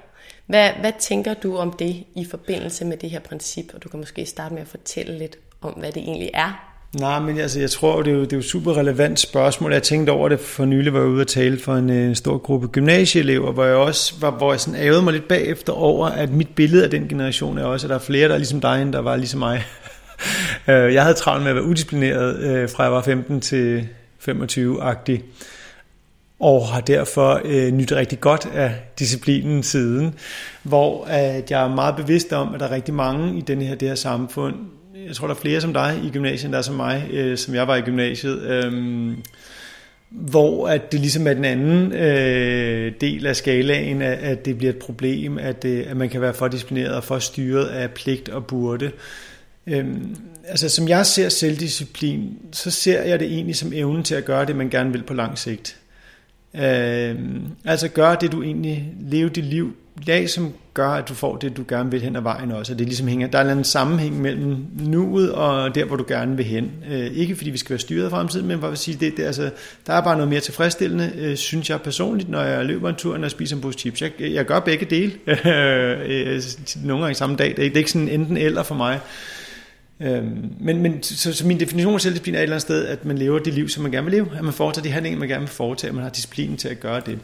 Hvad, hvad tænker du om det i forbindelse med det her princip? Og du kan måske starte med at fortælle lidt om, hvad det egentlig er. Nej, men altså, jeg tror, det er jo, det er jo super relevant spørgsmål. Jeg tænkte over det for nylig, var jeg ude at tale for en, en stor gruppe gymnasieelever, hvor jeg også var, hvor jeg sådan ævede mig lidt bagefter over, at mit billede af den generation er også, at der er flere, der er ligesom dig, end der var ligesom mig. Øh, jeg havde travlt med at være udisciplineret, øh, fra jeg var 15 til 25-agtig og har derfor øh, nyt rigtig godt af disciplinen siden, hvor at jeg er meget bevidst om, at der er rigtig mange i denne her, det her samfund, jeg tror, der er flere som dig i gymnasiet, der er som mig, øh, som jeg var i gymnasiet, øh, hvor at det ligesom er den anden øh, del af skalaen, at, at det bliver et problem, at, øh, at man kan være for disciplineret og for styret af pligt og burde. Øhm, altså som jeg ser selvdisciplin, så ser jeg det egentlig som evnen til at gøre det, man gerne vil på lang sigt. Øh, altså gør det, du egentlig lever dit liv dag, som gør, at du får det, du gerne vil hen ad vejen også. Og det ligesom hænger, der er en sammenhæng mellem nuet og der, hvor du gerne vil hen. Øh, ikke fordi vi skal være styret af fremtiden, men hvad vil sige, det, det, altså, der er bare noget mere tilfredsstillende, øh, synes jeg personligt, når jeg løber en tur, når jeg spiser en pose chips. Jeg, jeg gør begge dele, øh, øh, nogle gange samme dag. Det er ikke sådan enten eller for mig. Øhm, men, men så, så min definition af selvdisciplin er et eller andet sted, at man lever det liv, som man gerne vil leve, at man foretager de handlinger, man gerne vil foretage, at man har disciplinen til at gøre det.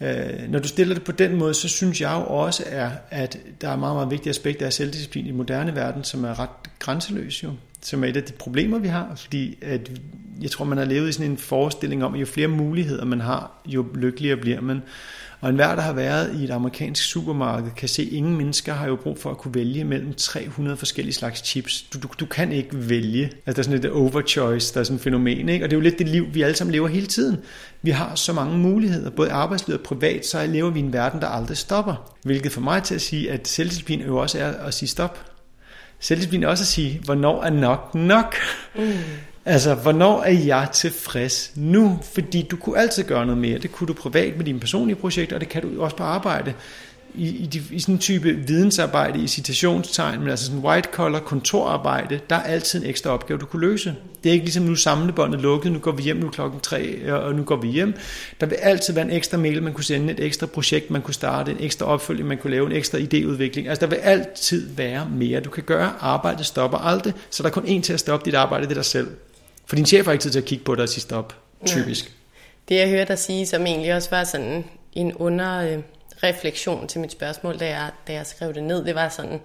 Øh, når du stiller det på den måde, så synes jeg jo også, er, at der er meget, meget vigtige aspekter af selvdisciplin i moderne verden, som er ret grænseløs jo, som er et af de problemer, vi har, fordi at jeg tror, man har levet i sådan en forestilling om, at jo flere muligheder man har, jo lykkeligere bliver man. Og enhver, der har været i et amerikansk supermarked, kan se, at ingen mennesker har jo brug for at kunne vælge mellem 300 forskellige slags chips. Du, du, du kan ikke vælge. Altså, der er sådan et overchoice, der er sådan et fænomen. Ikke? Og det er jo lidt det liv, vi alle sammen lever hele tiden. Vi har så mange muligheder, både arbejdslivet og privat, så lever vi i en verden, der aldrig stopper. Hvilket for mig til at sige, at selvdisciplin jo også er at sige stop. Selvdisciplin er også at sige, hvornår er nok nok. Mm. Altså, hvornår er jeg tilfreds nu? Fordi du kunne altid gøre noget mere. Det kunne du privat med dine personlige projekter, og det kan du også på arbejde. i, i, de, i sådan en type vidensarbejde i citationstegn, men altså sådan white collar kontorarbejde, der er altid en ekstra opgave, du kunne løse. Det er ikke ligesom nu samlebåndet lukket, nu går vi hjem nu klokken tre, øh, og nu går vi hjem. Der vil altid være en ekstra mail, man kunne sende, et ekstra projekt, man kunne starte, en ekstra opfølging, man kunne lave, en ekstra idéudvikling. Altså der vil altid være mere, du kan gøre. Arbejdet stopper aldrig, så der er kun en til at stoppe dit arbejde, det er dig selv. For din chef har ikke tid til at kigge på dig og sige stop, typisk. Ja. Det jeg hørte dig sige, som egentlig også var sådan en under refleksion til mit spørgsmål, da jeg, da jeg skrev det ned, det var sådan,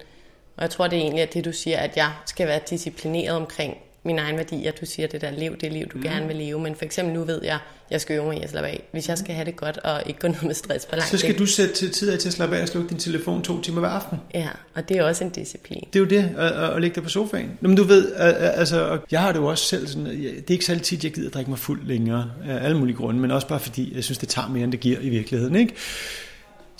og jeg tror det er egentlig at det du siger, at jeg skal være disciplineret omkring min egen værdi, at du siger det der, lev det liv, du mm. gerne vil leve. Men for eksempel nu ved jeg, jeg skal øve mig i at slappe af. Hvis jeg skal have det godt og ikke gå ned med stress på langt Så skal du sætte tid af til at slappe af og slukke din telefon to timer hver aften. Ja, og det er også en disciplin. Det er jo det, at, at lægge dig på sofaen. Nå, men du ved, altså, jeg har det jo også selv sådan, det er ikke særlig tit, jeg gider at drikke mig fuld længere, af alle mulige grunde, men også bare fordi, jeg synes, det tager mere, end det giver i virkeligheden. Ikke?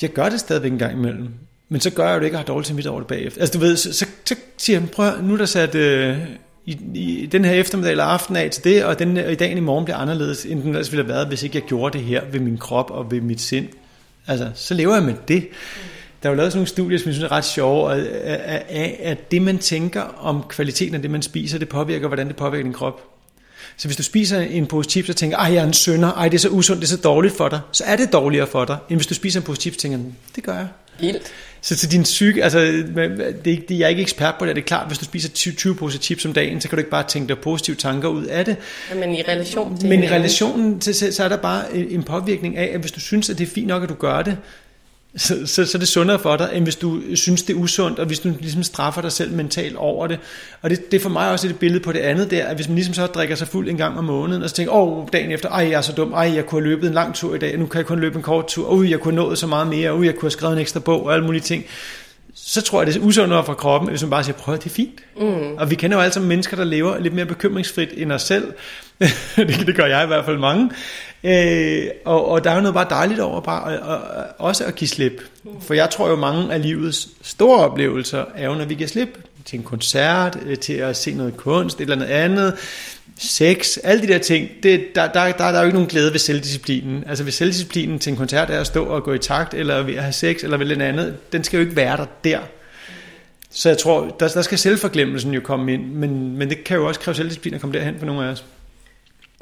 Jeg gør det stadigvæk en gang imellem. Men så gør jeg jo det ikke, at have dårligt til over det bagefter. Altså du ved, så, så, så siger jeg, prøv nu er der sat øh, i, i den her eftermiddag eller aften af til det, og, den, og i dagen i morgen bliver anderledes, end den ellers ville have været, hvis ikke jeg gjorde det her ved min krop og ved mit sind. Altså, så lever jeg med det. Der er jo lavet sådan nogle studier, som jeg synes er ret sjove, øh, af, at det man tænker om kvaliteten af det, man spiser, det påvirker, hvordan det påvirker din krop. Så hvis du spiser en pose chips og tænker, ej, jeg er en sønder, ej, det er så usundt, det er så dårligt for dig, så er det dårligere for dig, end hvis du spiser en pose chips og tænker, det gør jeg. Vildt. Så til din psyke, altså, det, det, jeg er ikke ekspert på det, det er klart, hvis du spiser 20, 20 poser chips om dagen, så kan du ikke bare tænke dig positive tanker ud af det. Men i relation til Men i relationen, til, så er der bare en påvirkning af, at hvis du synes, at det er fint nok, at du gør det, så, så, så er det sundere for dig, end hvis du synes, det er usundt, og hvis du ligesom straffer dig selv mentalt over det. Og det, det er for mig også et billede på det andet der, at hvis man ligesom så drikker sig fuld en gang om måneden, og så tænker, åh, oh, dagen efter, ej, jeg er så dum, ej, jeg kunne have løbet en lang tur i dag, nu kan jeg kun løbe en kort tur, åh, jeg kunne have nået så meget mere, åh, jeg kunne have skrevet en ekstra bog, og alle mulige ting så tror jeg, det er usundere for kroppen, hvis man bare siger, prøv det er fint. Mm. Og vi kender jo alle sammen mennesker, der lever lidt mere bekymringsfrit end os selv. det, det gør jeg i hvert fald mange. Øh, og, og der er jo noget bare dejligt over bare og, og, også at give slip. For jeg tror jo, mange af livets store oplevelser er jo, når vi giver slip til en koncert, øh, til at se noget kunst, et eller andet andet, sex, alle de der ting, det, der, der, der, der er jo ikke nogen glæde ved selvdisciplinen. Altså hvis selvdisciplinen til en koncert er at stå og gå i takt, eller ved at have sex, eller ved noget andet, den skal jo ikke være der der. Så jeg tror, der, der skal selvforglemmelsen jo komme ind, men, men det kan jo også kræve selvdisciplin at komme derhen for nogle af os.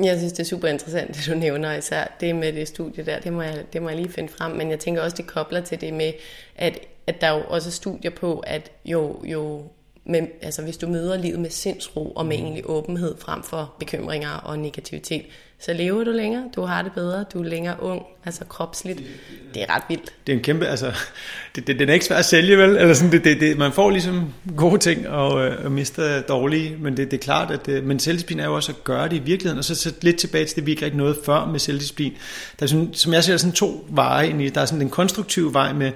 Jeg synes, det er super interessant, det du nævner, især det med det studie der, det må, jeg, det må jeg lige finde frem, men jeg tænker også, det kobler til det med, at, at der er jo også studier på, at jo, jo med, altså hvis du møder livet med sindsro og med mm. egentlig åbenhed frem for bekymringer og negativitet, så lever du længere, du har det bedre, du er længere ung, altså kropsligt. Det er ret vildt. Det er en kæmpe, altså, det, det, den er ikke svær at sælge, vel? Eller sådan, det, det, det, man får ligesom gode ting og, øh, og mister dårlige, men det, det er klart, at det, men selvdisciplin er jo også at gøre det i virkeligheden, og så, så lidt tilbage til det, vi ikke rigtig nåede før med selvdisciplin. Der er sådan, som jeg ser, sådan to veje ind i. Der er sådan den konstruktive vej med,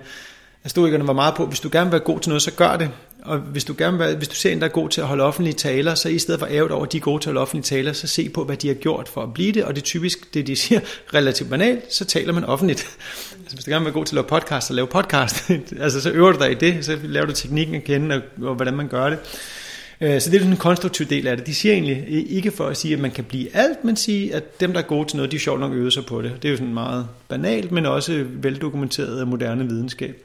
at stoikerne var meget på, hvis du gerne vil være god til noget, så gør det. Og hvis du, gerne vil, hvis du ser en, der er god til at holde offentlige taler, så i stedet for ærget over, at de er gode til at holde offentlige taler, så se på, hvad de har gjort for at blive det. Og det er typisk, det de siger, relativt banalt, så taler man offentligt. Altså, hvis du gerne vil være god til at lave podcast, så lave podcast. altså, så øver du dig i det, så laver du teknikken at kende, og, og hvordan man gør det. Øh, så det er sådan en konstruktiv del af det. De siger egentlig ikke for at sige, at man kan blive alt, men sige, at dem, der er gode til noget, de er sjovt nok øvet sig på det. Det er jo sådan meget banalt, men også veldokumenteret af moderne videnskab.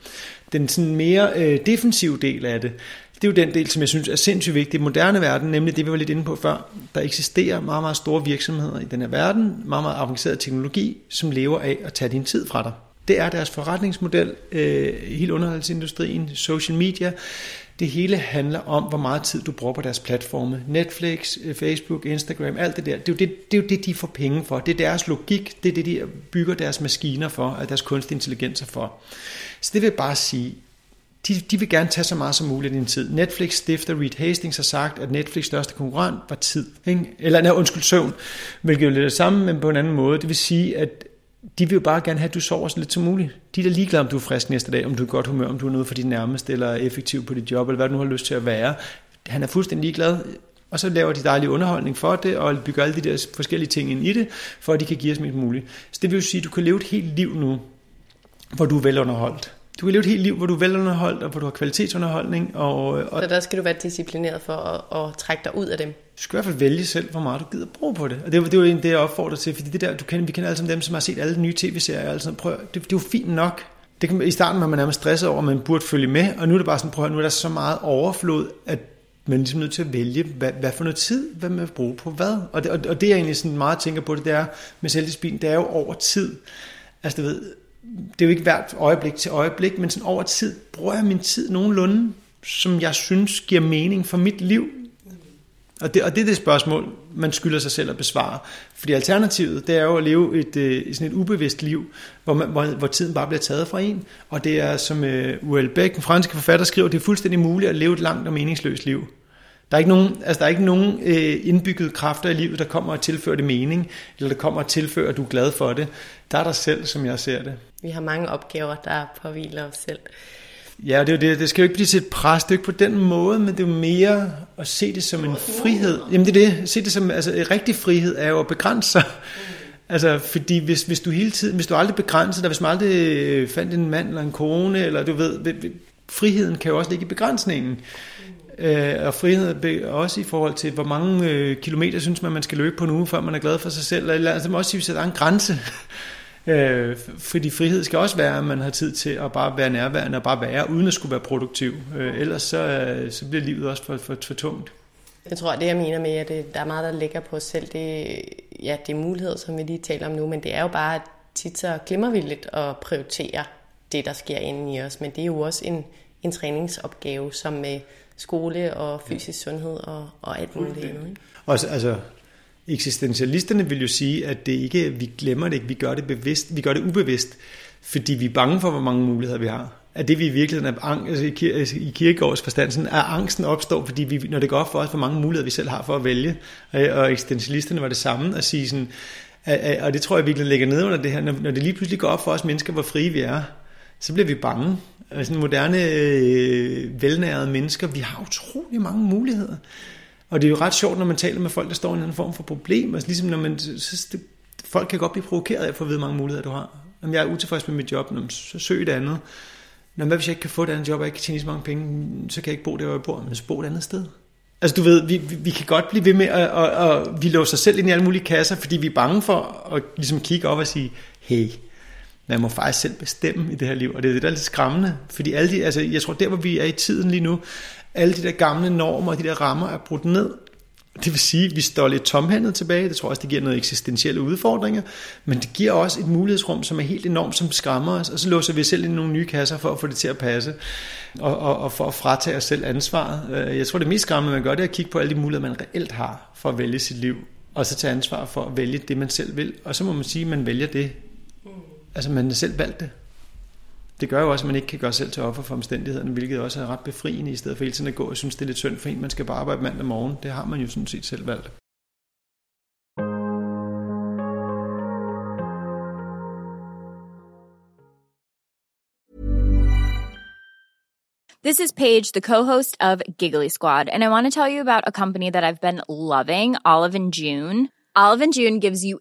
Den sådan mere øh, defensive del af det, det er jo den del, som jeg synes er sindssygt vigtig i moderne verden, nemlig det, vi var lidt inde på før. Der eksisterer meget, meget store virksomheder i den her verden, meget, meget avanceret teknologi, som lever af at tage din tid fra dig. Det er deres forretningsmodel, øh, hele underholdningsindustrien, social media. Det hele handler om, hvor meget tid du bruger på deres platforme. Netflix, øh, Facebook, Instagram, alt det der. Det er, jo det, det er jo det, de får penge for. Det er deres logik. Det er det, de bygger deres maskiner for, og deres kunstig intelligens for. Så det vil bare sige, de, de vil gerne tage så meget som muligt i din tid. Netflix stifter Reed Hastings har sagt, at Netflix største konkurrent var tid. Ikke? Eller nej, undskyld, søvn, hvilket er lidt det samme, men på en anden måde. Det vil sige, at de vil jo bare gerne have, at du sover så lidt som muligt. De er da ligeglade, om du er frisk næste dag, om du er godt humør, om du er noget for dit nærmeste, eller er effektiv på dit job, eller hvad du nu har lyst til at være. Han er fuldstændig ligeglad, og så laver de dejlig underholdning for det, og bygger alle de der forskellige ting ind i det, for at de kan give os mest muligt. Så det vil jo sige, at du kan leve et helt liv nu, hvor du er velunderholdt. Du kan leve et helt liv, hvor du er velunderholdt, og hvor du har kvalitetsunderholdning. Og, og så der skal du være disciplineret for at, at trække dig ud af dem? Du skal i hvert fald vælge selv, hvor meget du gider bruge på det. Og det, det er jo det, jeg opfordrer til, fordi det der, du kender, vi kender alle sammen dem, som har set alle de nye tv-serier. Og sådan, prøv, det, det, er jo fint nok, det kan, I starten var man nærmest stresset over, at man burde følge med, og nu er det bare sådan, prøv nu er der så meget overflod, at man ligesom er ligesom nødt til at vælge, hvad, hvad for noget tid, hvad man vil bruge på hvad. Og det, og, og det jeg egentlig sådan meget tænker på, det, det er med selvdisciplin, det er jo over tid. Altså du ved, det er jo ikke hvert øjeblik til øjeblik, men sådan over tid bruger jeg min tid nogenlunde, som jeg synes giver mening for mit liv. Og det, og det er det spørgsmål, man skylder sig selv at besvare. Fordi alternativet, det er jo at leve et, øh, sådan et ubevidst liv, hvor, man, hvor, hvor tiden bare bliver taget fra en. Og det er, som øh, uh, Uel Beck, den franske forfatter, skriver, det er fuldstændig muligt at leve et langt og meningsløst liv. Der er ikke nogen, altså der er ikke nogen øh, indbyggede kræfter i livet, der kommer og tilfører det mening, eller der kommer og tilfører, at du er glad for det. Der er der selv, som jeg ser det. Vi har mange opgaver, der påviler os selv. Ja, det, det, det skal jo ikke blive til et pres, det er ikke på den måde, men det er jo mere at se det som en frihed. Jamen det er det, se det som, altså en rigtig frihed er jo at begrænse sig. Altså, fordi hvis, hvis du hele tiden, hvis du aldrig begrænser dig, hvis man aldrig øh, fandt en mand eller en kone, eller du ved, friheden kan jo også ligge i begrænsningen. Øh, og frihed også i forhold til, hvor mange øh, kilometer synes man, man skal løbe på en uge, før man er glad for sig selv. Eller, altså, man også sige, at der er en grænse. Øh, fordi frihed skal også være, at man har tid til at bare være nærværende og bare være, uden at skulle være produktiv. Øh, ellers så, øh, så bliver livet også for, for, for tungt. Jeg tror, det jeg mener med, at det, der er meget, der ligger på os selv, det, ja, det er muligheder, som vi lige taler om nu, men det er jo bare tit så glimmervilligt at prioritere det, der sker inde i os. Men det er jo også en, en træningsopgave, som med skole og fysisk sundhed og, og alt muligt andet. Ikke? Også, altså, Eksistentialisterne vil jo sige, at det ikke, vi glemmer det ikke, vi gør det bevidst, vi gør det ubevidst, fordi vi er bange for, hvor mange muligheder vi har. At det vi i virkeligheden er ang- altså, altså i, kirkegårds forstand, sådan, at angsten opstår, fordi vi, når det går op for os, hvor mange muligheder vi selv har for at vælge. Og eksistentialisterne var det samme at sige sådan, og det tror jeg virkelig ligger ned under det her, når det lige pludselig går op for os mennesker, hvor frie vi er, så bliver vi bange. Altså moderne, øh, velnærede mennesker, vi har utrolig mange muligheder. Og det er jo ret sjovt, når man taler med folk, der står i en form for problem. Altså ligesom når man, så det, folk kan godt blive provokeret af at få at vide, hvor mange muligheder du har. Om jeg er utilfreds med mit job, så søg et andet. Når hvad hvis jeg ikke kan få et andet job, og ikke kan tjene så mange penge, så kan jeg ikke bo der, hvor jeg bor, men så bo et andet sted. Altså du ved, vi, vi, vi kan godt blive ved med at, og, og vi låser os selv ind i alle mulige kasser, fordi vi er bange for at ligesom kigge op og sige, hey, man må faktisk selv bestemme i det her liv, og det er det, der er lidt skræmmende, fordi alle de, altså, jeg tror, der hvor vi er i tiden lige nu, alle de der gamle normer og de der rammer er brudt ned. Det vil sige, at vi står lidt tomhændet tilbage. Det tror jeg også, det giver noget eksistentielle udfordringer. Men det giver også et mulighedsrum, som er helt enormt, som skræmmer os. Og så låser vi selv ind i nogle nye kasser for at få det til at passe. Og, og, og for at fratage os selv ansvaret. Øh, jeg tror, det mest skræmmende, man gør, det er at kigge på alle de muligheder, man reelt har for at vælge sit liv. Og så tage ansvar for at vælge det, man selv vil. Og så må man sige, at man vælger det. Altså, man har selv valgt det det gør jo også, at man ikke kan gøre sig selv til offer for omstændighederne, hvilket også er ret befriende, i stedet for hele tiden at gå og synes, det er lidt synd for en, man skal bare arbejde mandag morgen. Det har man jo sådan set selv valgt. This is Paige, the co-host of Giggly Squad, and I want to tell you about a company that I've been loving, Olive and June. Olive and June gives you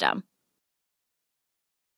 system.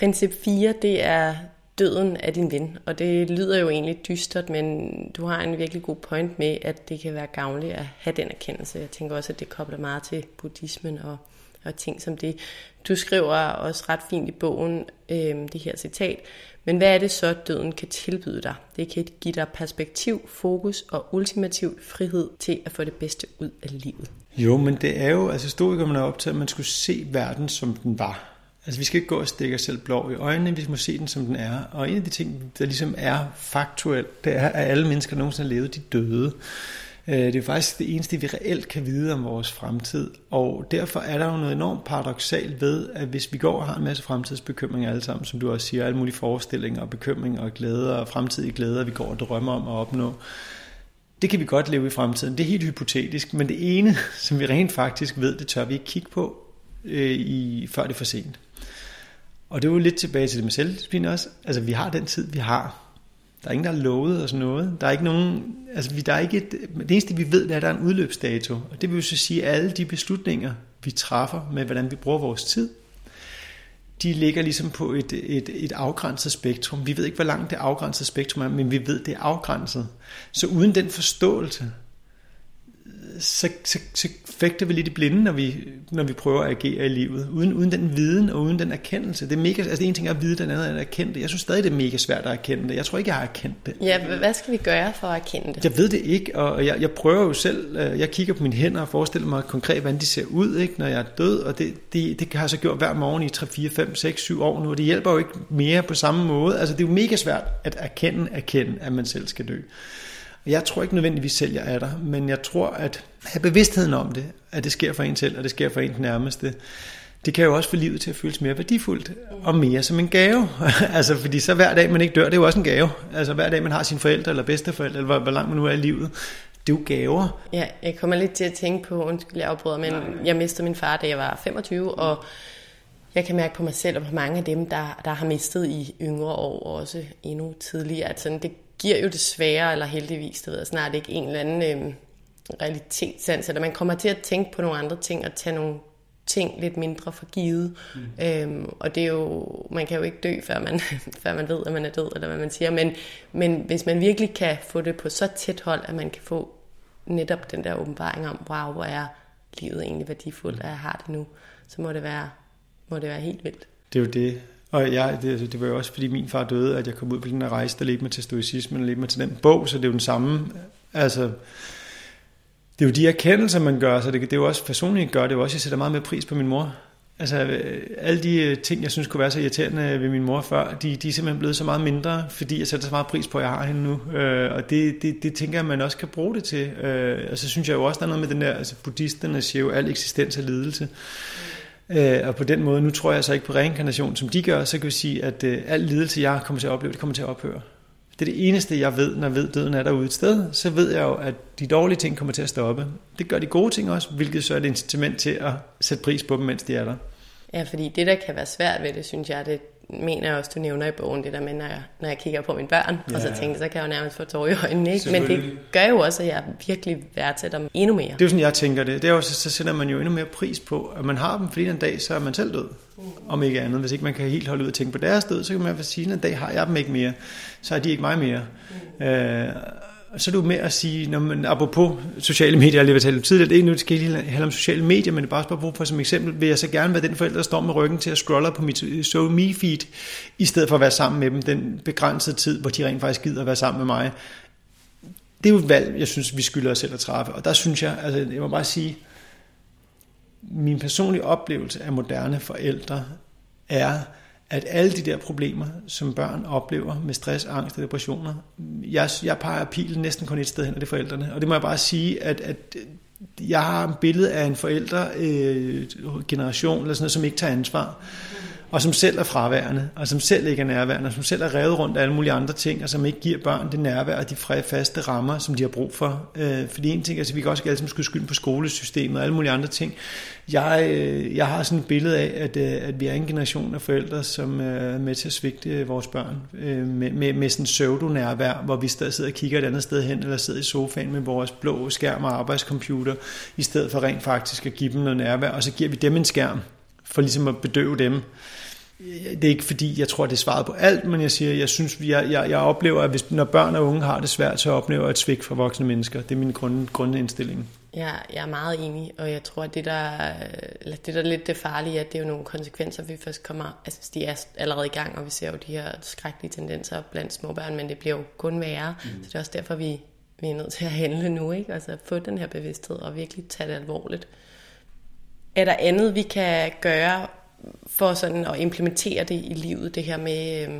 Princip 4, det er døden af din ven, og det lyder jo egentlig dystert, men du har en virkelig god point med, at det kan være gavnligt at have den erkendelse. Jeg tænker også, at det kobler meget til buddhismen og og ting som det. Du skriver også ret fint i bogen øh, det her citat, men hvad er det så, døden kan tilbyde dig? Det kan give dig perspektiv, fokus og ultimativ frihed til at få det bedste ud af livet. Jo, men det er jo, altså historikerne er optaget, at man skulle se verden, som den var. Altså vi skal ikke gå og stikke os selv blå i øjnene, vi må se den, som den er. Og en af de ting, der ligesom er faktuelt, det er, at alle mennesker nogensinde har levet, de døde. Øh, det er faktisk det eneste, vi reelt kan vide om vores fremtid. Og derfor er der jo noget enormt paradoxalt ved, at hvis vi går og har en masse fremtidsbekymringer alle sammen, som du også siger, alle mulige forestillinger og bekymringer og glæder og fremtidige glæder, vi går og drømmer om at opnå, det kan vi godt leve i fremtiden. Det er helt hypotetisk, men det ene, som vi rent faktisk ved, det tør vi ikke kigge på, øh, i, før det er for sent. Og det er jo lidt tilbage til det med selvdisciplin også. Altså, vi har den tid, vi har. Der er ingen, der har lovet os noget. Der er ikke nogen, altså, vi, der er ikke et, det eneste, vi ved, det er, at der er en udløbsdato. Og det vil jo så sige, at alle de beslutninger, vi træffer med, hvordan vi bruger vores tid, de ligger ligesom på et, et, et afgrænset spektrum. Vi ved ikke, hvor langt det afgrænsede spektrum er, men vi ved, det er afgrænset. Så uden den forståelse, så, så, så fægter vi lidt i blinde, når vi, når vi prøver at agere i livet. Uden, uden den viden og uden den erkendelse. Det er mega, altså en ting er at vide, den anden er at erkende det. Jeg synes stadig, det er mega svært at erkende det. Jeg tror ikke, jeg har erkendt det. Ja, hvad skal vi gøre for at erkende det? Jeg ved det ikke, og jeg, jeg prøver jo selv, øh, jeg kigger på mine hænder og forestiller mig konkret, hvordan de ser ud, ikke, når jeg er død, og det, det, det har jeg så gjort hver morgen i 3, 4, 5, 6, 7 år nu, og det hjælper jo ikke mere på samme måde. Altså det er jo mega svært at erkende, erkende, at man selv skal dø. Jeg tror ikke nødvendigvis selv, jeg er der, men jeg tror, at have bevidstheden om det, at det sker for en selv, og det sker for en nærmeste, det kan jo også få livet til at føles mere værdifuldt og mere som en gave. altså, fordi så hver dag, man ikke dør, det er jo også en gave. Altså hver dag, man har sine forældre eller bedsteforældre, eller hvor, hvor langt man nu er i livet, det er jo gaver. Ja, jeg kommer lidt til at tænke på, undskyld, jeg afbryder, men jeg mistede min far, da jeg var 25, og jeg kan mærke på mig selv, og på mange af dem, der, der har mistet i yngre år, og også endnu tidligere, at sådan, det giver jo desværre, eller heldigvis, det ved jeg snart ikke, en eller anden øh, realitetssans, eller man kommer til at tænke på nogle andre ting, og tage nogle ting lidt mindre for givet. Mm. Øhm, og det er jo, man kan jo ikke dø, før man, før man ved, at man er død, eller hvad man siger, men, men hvis man virkelig kan få det på så tæt hold, at man kan få netop den der åbenbaring om, wow, hvor er livet egentlig værdifuldt, at jeg har det nu, så må det være, må det være helt vildt. Det er jo det, og jeg, det, det var jo også, fordi min far døde, at jeg kom ud på den her rejse, der ledte mig til stoicismen, og ledte mig til den bog, så det er jo den samme, altså, det er jo de erkendelser, man gør, så det, det er jo også personligt gør det, er jo også, jeg sætter meget mere pris på min mor. Altså, alle de øh, ting, jeg synes kunne være så irriterende ved min mor før, de, de er simpelthen blevet så meget mindre, fordi jeg sætter så meget pris på, at jeg har hende nu. Øh, og det, det, det tænker jeg, man også kan bruge det til. Øh, og så synes jeg jo også, der er noget med den der, altså buddhisterne siger jo, al eksistens er lidelse. Øh, og på den måde, nu tror jeg så ikke på reinkarnation, som de gør, så kan vi sige, at øh, al lidelse, jeg kommer til at opleve, det kommer til at ophøre. Det er det eneste, jeg ved, når jeg ved, døden er derude et sted. Så ved jeg jo, at de dårlige ting kommer til at stoppe. Det gør de gode ting også, hvilket så er et incitament til at sætte pris på dem, mens de er der. Ja, fordi det, der kan være svært ved det, synes jeg, det mener jeg også, du nævner i bogen, det der med, når jeg, når jeg kigger på mine børn, ja. og så tænker så kan jeg jo nærmest få tårer i øjnene, ikke? Men det gør jo også, at jeg virkelig værdsætter dem endnu mere. Det er jo sådan, jeg tænker det. Det er jo, så, sætter man jo endnu mere pris på, at man har dem, fordi en dag, så er man selv død. Mm. Om ikke andet. Hvis ikke man kan helt holde ud og tænke på deres død, så kan man sige, at en dag har jeg dem ikke mere. Så er de ikke mig mere. Mm. Øh, så er du med at sige, når man, apropos sociale medier, jeg lige vil tale tidligere, det er ikke nu, det skal ikke handle om sociale medier, men det er bare spørge for som eksempel, vil jeg så gerne være den forælder, der står med ryggen til at scrolle på mit øh, so me feed, i stedet for at være sammen med dem den begrænsede tid, hvor de rent faktisk gider at være sammen med mig. Det er jo et valg, jeg synes, vi skylder os selv at træffe, og der synes jeg, altså jeg må bare sige, min personlige oplevelse af moderne forældre er, at alle de der problemer, som børn oplever med stress, angst og depressioner, jeg, jeg peger pilen næsten kun et sted hen, og det er forældrene. Og det må jeg bare sige, at, at jeg har et billede af en forældregeneration, øh, eller sådan noget, som ikke tager ansvar og som selv er fraværende, og som selv ikke er nærværende, og som selv er revet rundt af alle mulige andre ting, og som ikke giver børn det nærvær og de faste rammer, som de har brug for. Øh, fordi en ting, altså vi kan også alle sammen skyde skylden på skolesystemet og alle mulige andre ting. Jeg, øh, jeg har sådan et billede af, at, øh, at vi er en generation af forældre, som øh, er med til at svigte vores børn øh, med, med, med sådan pseudo-nærvær, hvor vi stadig sidder og kigger et andet sted hen, eller sidder i sofaen med vores blå skærm og arbejdscomputer, i stedet for rent faktisk at give dem noget nærvær, og så giver vi dem en skærm, for ligesom at bedøve dem det er ikke fordi, jeg tror, det er svaret på alt, men jeg siger, jeg synes, jeg, jeg, jeg oplever, at hvis, når børn og unge har det svært, så oplever jeg et svigt fra voksne mennesker. Det er min grund, grundindstilling. Ja, jeg er meget enig, og jeg tror, at det der, eller det der er lidt det farlige, at det er jo nogle konsekvenser, vi først kommer, altså de er allerede i gang, og vi ser jo de her skrækkelige tendenser blandt småbørn, men det bliver jo kun værre, mm. så det er også derfor, vi, vi er nødt til at handle nu, ikke? altså få den her bevidsthed og virkelig tage det alvorligt. Er der andet, vi kan gøre for sådan at implementere det i livet, det her med, øh,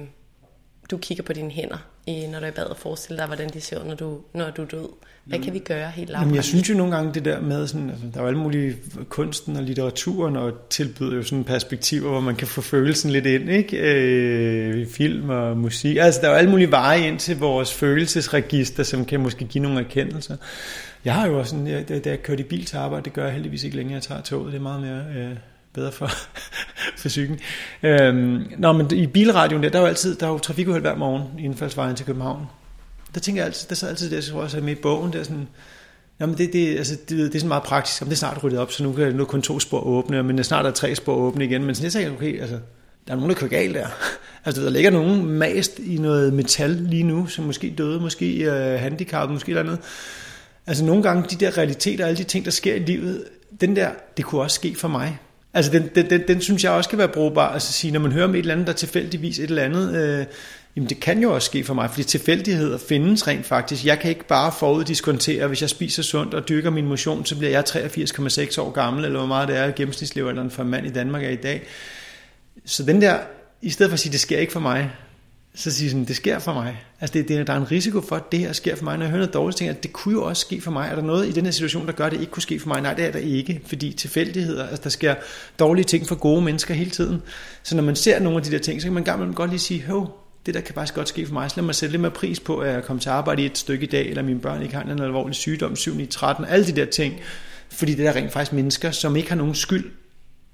du kigger på dine hænder, i, når du er i bad og forestiller dig, hvordan de ser ud, når du, når du er død. Hvad kan vi gøre helt lavt? Jeg synes jo nogle gange det der med, sådan, altså, der er jo alle mulige kunsten og litteraturen, og tilbyder jo sådan perspektiver, hvor man kan få følelsen lidt ind, ikke? Øh, film og musik. Altså der er jo alle mulige veje ind til vores følelsesregister, som kan måske give nogle erkendelser. Jeg har jo også sådan, da jeg, jeg kørte i bil til arbejde, det gør jeg heldigvis ikke længere, jeg tager toget, det er meget mere... Øh, bedre for, for cyklen. Øhm, nå, men i bilradioen der, der er jo altid der er jo trafikuheld hver morgen i indfaldsvejen til København. Der tænker jeg altid, der er altid det, jeg tror også med i bogen, der sådan, Jamen det, det, altså, det, det er sådan meget praktisk. om det er snart ryddet op, så nu, kan, nu kun to spor åbne, men snart er tre spor åbne igen. Men sådan, jeg sagde, okay, altså, der er nogen, der kører galt der. altså der ligger nogen mast i noget metal lige nu, som måske døde, måske uh, handicappet, måske eller andet. Altså nogle gange, de der realiteter, alle de ting, der sker i livet, den der, det kunne også ske for mig. Altså den, den, den, den synes jeg også kan være brugbar. Altså sige, når man hører om et eller andet, der tilfældigvis et eller andet, øh, jamen det kan jo også ske for mig, fordi tilfældigheder findes rent faktisk. Jeg kan ikke bare foruddiskontere, hvis jeg spiser sundt og dyrker min motion, så bliver jeg 83,6 år gammel, eller hvor meget det er gennemsnitslevealderen for en mand i Danmark er i dag. Så den der, i stedet for at sige, det sker ikke for mig, så siger sådan, det sker for mig. Altså det, det, der er en risiko for, at det her sker for mig. Når jeg hører noget dårligt, tænker jeg, at det kunne jo også ske for mig. Er der noget i den her situation, der gør, at det ikke kunne ske for mig? Nej, det er der ikke, fordi tilfældigheder, altså der sker dårlige ting for gode mennesker hele tiden. Så når man ser nogle af de der ting, så kan man gammel godt lige sige, hov, det der kan faktisk godt ske for mig. Så lad mig sætte lidt mere pris på, at jeg kommer til arbejde i et stykke i dag, eller mine børn ikke har en alvorlig sygdom, 7 13, alle de der ting. Fordi det er rent faktisk mennesker, som ikke har nogen skyld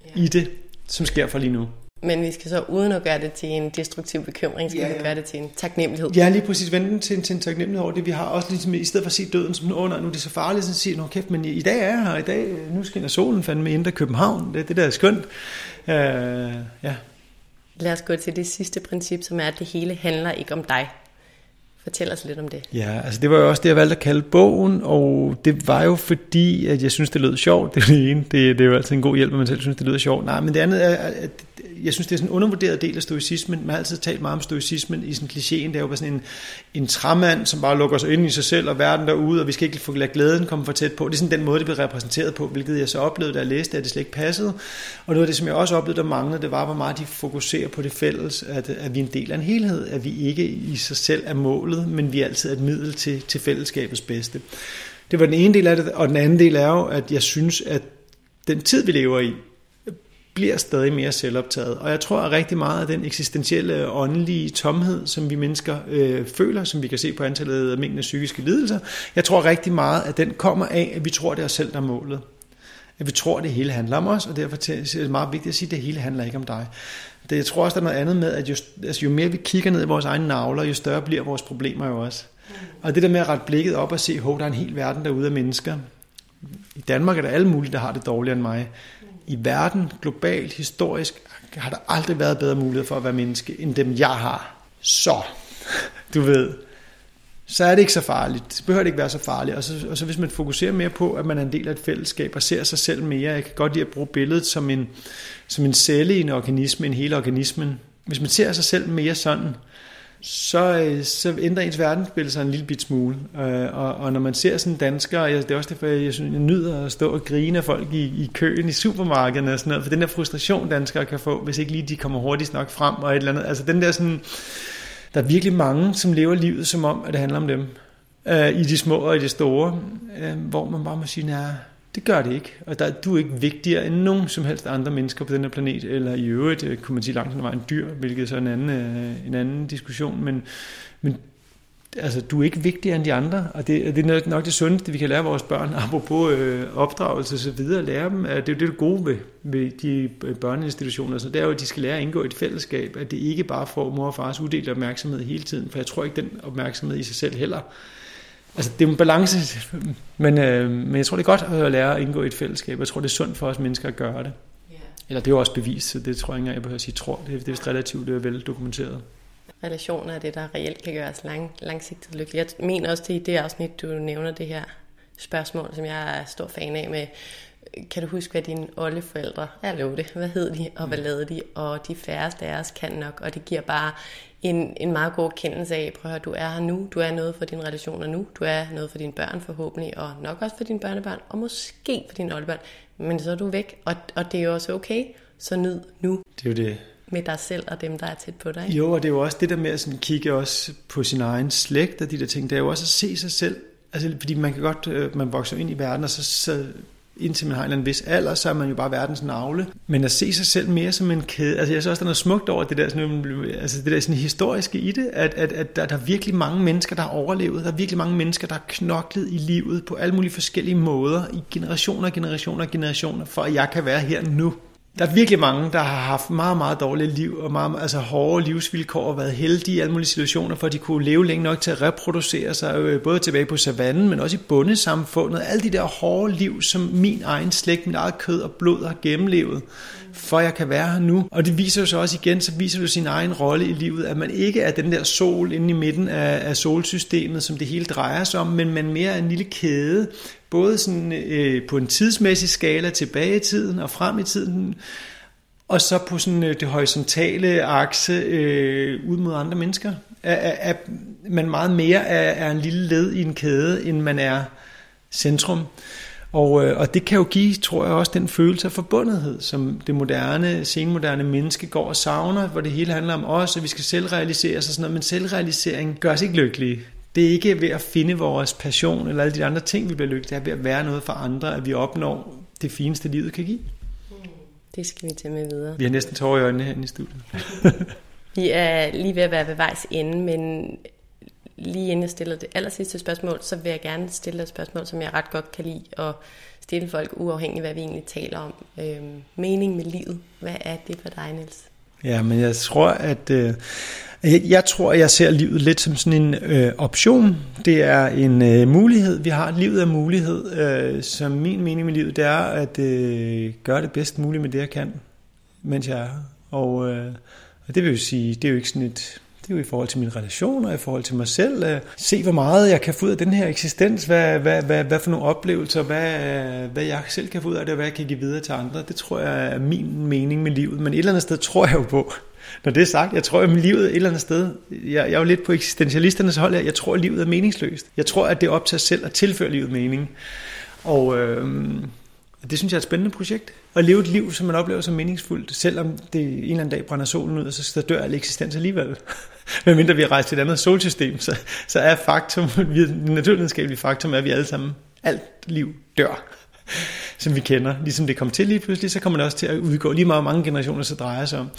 ja. i det, som sker for lige nu. Men vi skal så uden at gøre det til en destruktiv bekymring, skal ja, ja. vi gøre det til en taknemmelighed. Ja, lige præcis vende den til, til en taknemmelighed over det. Vi har også ligesom, i stedet for at se døden som, nej, nu er det så farligt, så siger nu kæft, men i, i dag er jeg her, i dag, nu skinner solen fandme ind i København, det, det der er skønt. Uh, ja. Lad os gå til det sidste princip, som er, at det hele handler ikke om dig. Fortæl os lidt om det. Ja, altså det var jo også det, jeg valgte at kalde bogen, og det var jo fordi, at jeg synes, det lød sjovt, det er det ene. Det, det er jo altid en god hjælp, at man selv synes, det lyder sjovt. Nej, men det andet er, at jeg synes, det er sådan en undervurderet del af stoicismen. Man har altid talt meget om stoicismen i sådan klichéen. Det er jo bare sådan en, en træmand, som bare lukker sig ind i sig selv og verden derude, og vi skal ikke få lade glæden komme for tæt på. Det er sådan den måde, det bliver repræsenteret på, hvilket jeg så oplevede, da jeg læste, at det slet ikke passede. Og noget af det, som jeg også oplevede, der manglede, det var, hvor meget de fokuserer på det fælles, at, at vi er en del af en helhed, at vi ikke i sig selv er målet, men vi er altid et middel til, til fællesskabets bedste. Det var den ene del af det, og den anden del er jo, at jeg synes, at den tid, vi lever i, bliver stadig mere selvoptaget. Og jeg tror, at rigtig meget af den eksistentielle åndelige tomhed, som vi mennesker øh, føler, som vi kan se på antallet af mængden af psykiske lidelser, jeg tror rigtig meget, at den kommer af, at vi tror, det er os selv, der er målet. At vi tror, at det hele handler om os, og derfor er det meget vigtigt at sige, at det hele handler ikke om dig. Det, jeg tror også, der er noget andet med, at jo, altså, jo mere vi kigger ned i vores egne navler, jo større bliver vores problemer jo også. Og det der med at rette blikket op og se, at der er en hel verden derude af mennesker. I Danmark er der alle mulige, der har det dårligere end mig i verden, globalt, historisk, har der aldrig været bedre mulighed for at være menneske, end dem jeg har. Så, du ved, så er det ikke så farligt. Det behøver det ikke være så farligt. Og så, og så hvis man fokuserer mere på, at man er en del af et fællesskab og ser sig selv mere, jeg kan godt lide at bruge billedet som en, som en celle i en organisme, en hele organismen. Hvis man ser sig selv mere sådan, så, øh, så ændrer ens verdensbillede sig en lille bit smule. Øh, og, og når man ser sådan danskere, jeg, det er også derfor, jeg, synes, jeg nyder at stå og grine af folk i, i køen i supermarkederne og sådan noget, for den der frustration, danskere kan få, hvis ikke lige de kommer hurtigst nok frem og et eller andet. Altså den der sådan, der er virkelig mange, som lever livet som om, at det handler om dem. Øh, I de små og i de store, hvor man bare må sige, nej, det gør det ikke. Og der, du er ikke vigtigere end nogen som helst andre mennesker på den her planet, eller i øvrigt, øh, kunne man sige langt hen en dyr, hvilket så er en anden, øh, en anden diskussion, men, men altså, du er ikke vigtigere end de andre, og det, det er nok det sundeste, vi kan lære vores børn, apropos øh, opdragelse og så videre, lære dem, at det er det gode ved, ved de øh, børneinstitutioner, så det er jo, at de skal lære at indgå i et fællesskab, at det ikke bare får mor og fars uddelt opmærksomhed hele tiden, for jeg tror ikke, den opmærksomhed i sig selv heller Altså, det er en balance, men, øh, men jeg tror, det er godt at lære at indgå i et fællesskab. Jeg tror, det er sundt for os mennesker at gøre det. Eller det er jo også bevist, så det tror jeg ikke engang, jeg behøver at sige tror. Det er, det er vist relativt det er vel dokumenteret. Relationer er det, der reelt kan gøre os lang, langsigtet lykkelige. Jeg mener også, det i det afsnit, du nævner det her spørgsmål, som jeg er stor fan af med, kan du huske, hvad dine oldeforældre, jeg lover det, hvad hed de, og hvad lavede de, og de færreste af os kan nok, og det giver bare en, en meget god kendelse af, prøv at høre, du er her nu, du er noget for dine relationer nu, du er noget for dine børn forhåbentlig, og nok også for dine børnebørn, og måske for dine oldebørn, men så er du væk, og, og det er jo også okay, så nyd nu. Det er jo det. Med dig selv og dem, der er tæt på dig. Ikke? Jo, og det er jo også det der med at sådan kigge også på sin egen slægt og de der ting, det er jo også at se sig selv, altså fordi man kan godt, øh, man vokser ind i verden, og så, så indtil man har en eller anden vis alder, så er man jo bare verdens navle. Men at se sig selv mere som en kæde, altså jeg synes også, der er noget smukt over det der, sådan, altså det der sådan historiske i det, at, at, at der, der er virkelig mange mennesker, der har overlevet, der er virkelig mange mennesker, der har knoklet i livet på alle mulige forskellige måder, i generationer, generationer, generationer, for at jeg kan være her nu. Der er virkelig mange, der har haft meget, meget dårlige liv, og meget, altså hårde livsvilkår, og været heldige i alle mulige situationer, for at de kunne leve længe nok til at reproducere sig, øh, både tilbage på savannen, men også i bundesamfundet. Alle de der hårde liv, som min egen slægt, mit eget kød og blod har gennemlevet, for jeg kan være her nu. Og det viser jo så også igen, så viser du sin egen rolle i livet, at man ikke er den der sol inde i midten af, af solsystemet, som det hele drejer sig om, men man mere er en lille kæde, både sådan, øh, på en tidsmæssig skala tilbage i tiden og frem i tiden, og så på sådan øh, det horisontale akse øh, ud mod andre mennesker. Er, er, er man meget mere er, er en lille led i en kæde, end man er centrum. Og, øh, og det kan jo give, tror jeg, også den følelse af forbundethed, som det moderne, senmoderne menneske går og savner, hvor det hele handler om os, og vi skal selvrealisere sig og sådan noget, men selvrealisering gør os ikke lykkelige. Det er ikke ved at finde vores passion eller alle de andre ting, vi bliver lykkelige. Det er ved at være noget for andre, at vi opnår det fineste, livet kan give. Det skal vi tage med videre. Vi har næsten tårer i øjnene herinde i studiet. vi er lige ved at være ved vejs ende, men lige inden jeg stiller det aller sidste spørgsmål, så vil jeg gerne stille et spørgsmål, som jeg ret godt kan lide at stille folk, uafhængigt af hvad vi egentlig taler om. Øhm, mening med livet. Hvad er det for dig, Niels? Ja, men jeg tror, at øh, jeg tror, at jeg ser livet lidt som sådan en øh, option. Det er en øh, mulighed. Vi har livet af mulighed. Øh, så min mening med livet, det er at øh, gøre det bedst muligt med det, jeg kan, mens jeg er her. Og, øh, og det vil jo sige, det er jo ikke sådan et det er jo i forhold til mine relationer, i forhold til mig selv. Øh, se, hvor meget jeg kan få ud af den her eksistens. Hvad, hvad, hvad, hvad for nogle oplevelser, hvad, øh, hvad jeg selv kan få ud af det, og hvad jeg kan give videre til andre. Det tror jeg er min mening med livet. Men et eller andet sted tror jeg jo på, når det er sagt, jeg tror, at livet et eller andet sted, jeg, jeg er jo lidt på eksistentialisternes hold her, jeg tror, at livet er meningsløst. Jeg tror, at det er op til os selv at tilføre livet mening. Og øh, det synes jeg er et spændende projekt. At leve et liv, som man oplever som meningsfuldt, selvom det en eller anden dag brænder solen ud, og så dør al eksistens alligevel. Men mindre vi har rejst til et andet solsystem, så, så er faktum, det naturvidenskabelige faktum, er, at vi alle sammen, alt liv dør som vi kender. Ligesom det kom til lige pludselig, så kommer det også til at udgå lige meget mange generationer, så drejer sig om.